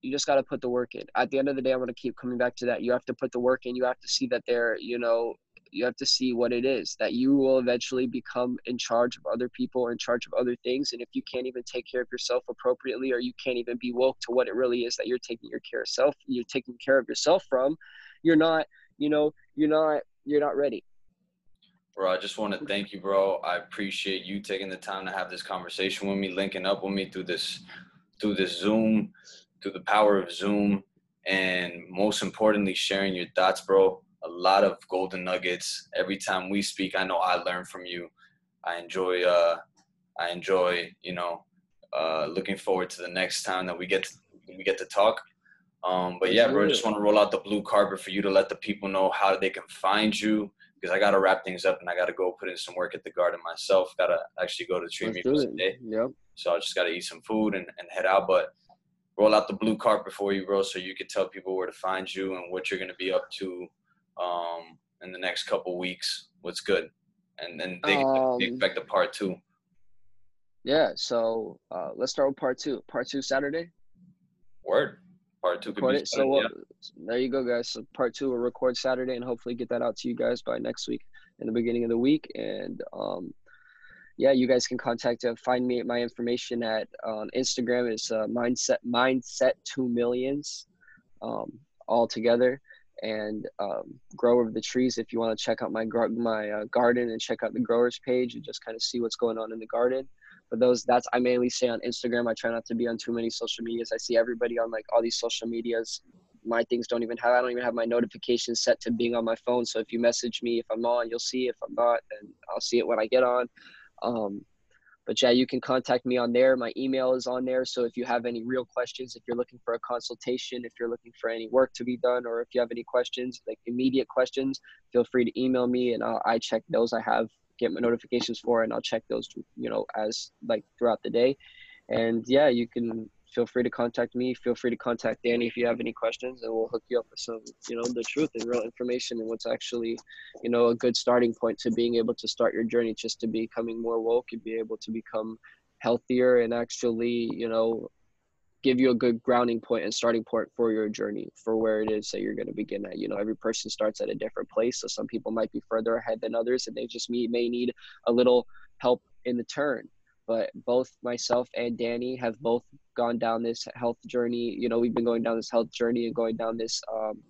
you just got to put the work in. At the end of the day, I'm going to keep coming back to that. You have to put the work in. You have to see that they're, you know, you have to see what it is that you will eventually become in charge of other people in charge of other things. And if you can't even take care of yourself appropriately, or you can't even be woke to what it really is that you're taking your care of self, you're taking care of yourself from, you're not, you know, you're not, you're not ready. Bro, I just want to thank you, bro. I appreciate you taking the time to have this conversation with me, linking up with me through this, through this Zoom, through the power of Zoom, and most importantly, sharing your thoughts, bro. A lot of golden nuggets. Every time we speak, I know I learn from you. I enjoy, uh, I enjoy, you know, uh, looking forward to the next time that we get to, we get to talk. Um, but yeah, bro, just want to roll out the blue carpet for you to let the people know how they can find you because I got to wrap things up and I got to go put in some work at the garden myself. Got to actually go to tree meet today. Yep. So I just got to eat some food and, and head out. But roll out the blue carpet for you, bro, so you can tell people where to find you and what you're going to be up to um, in the next couple weeks. What's good, and then they, um, they expect a part two. Yeah. So uh, let's start with part two. Part two Saturday. Word. Part two could be so yeah. there you go, guys. So part two will record Saturday and hopefully get that out to you guys by next week in the beginning of the week. And um, yeah, you guys can contact uh, find me at my information at on Instagram is uh, mindset mindset to millions um, all together and um, grower of the trees if you want to check out my my uh, garden and check out the growers page and just kind of see what's going on in the garden. But those that's i mainly say on instagram. I try not to be on too many social medias. I see everybody on like all these social medias. My things don't even have i don't even have my notifications set to being on my phone. So if you message me if i'm on you'll see. If i'm not and i'll see it when i get on. Um, but yeah you can contact me on there. My email is on there. So if you have any real questions if you're looking for a consultation if you're looking for any work to be done or if you have any questions like immediate questions feel free to email me and I'll, i check those i have get my notifications for and I'll check those you know as like throughout the day. And yeah you can feel free to contact me. Feel free to contact Danny if you have any questions and we'll hook you up with some you know the truth and real information and what's actually you know a good starting point to being able to start your journey just to becoming more woke and be able to become healthier and actually you know give you a good grounding point and starting point for your journey for where it is that you're going to begin at. You know every person starts at a different place so some people might be further ahead than others and they just may, may need a little help in the turn but both myself and danny have both gone down this health journey. You know we've been going down this health journey and going down this um,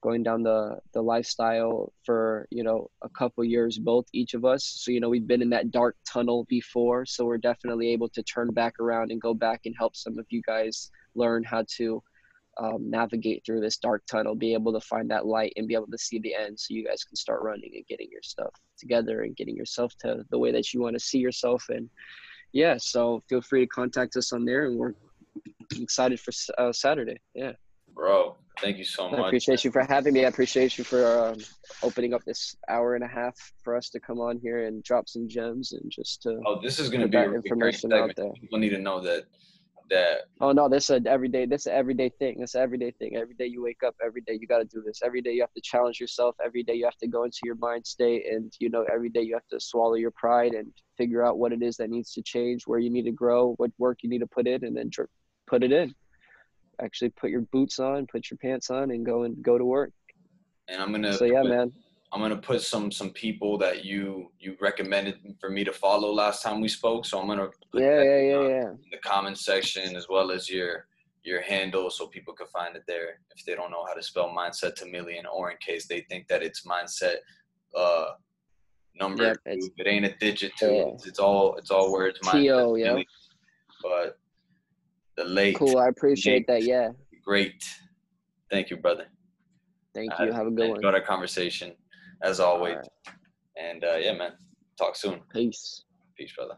going down the the lifestyle for you know a couple years both each of us. So you know we've been in that dark tunnel before. So we're definitely able to turn back around and go back and help some of you guys learn how to um, navigate through this dark tunnel be able to find that light and be able to see the end so you guys can start running and getting your stuff together and getting yourself to the way that you want to see yourself and yeah so feel free to contact us on there and we're excited for uh, saturday yeah bro Thank you so much. I appreciate you for having me. I appreciate you for um, opening up this hour and a half for us to come on here and drop some gems and just to. Oh, this is going to be information out there. People need to know that that. Oh no, this is an everyday. This is an everyday thing. This is an everyday thing. Every day you wake up, every day you got to do this. Every day you have to challenge yourself. Every day you have to go into your mind state, and you know every day you have to swallow your pride and figure out what it is that needs to change, where you need to grow, what work you need to put in, and then put it in actually put your boots on, put your pants on, and go and go to work. And I'm gonna. So yeah, man. I'm gonna put some some people that you you recommended for me to follow last time we spoke. So I'm gonna put yeah yeah yeah yeah in the comment section as well as your your handle so people can find it there if they don't know how to spell mindset to million or in case they think that it's mindset uh number yep, it ain't a digit two yeah. it's, it's, all it's all words T-O, yeah but the late. Cool. I appreciate that. Yeah. Great. Thank you, brother. Thank you. Have a good one. Got our conversation as always. Right. And uh, yeah, man. Talk soon. Peace. Peace, brother.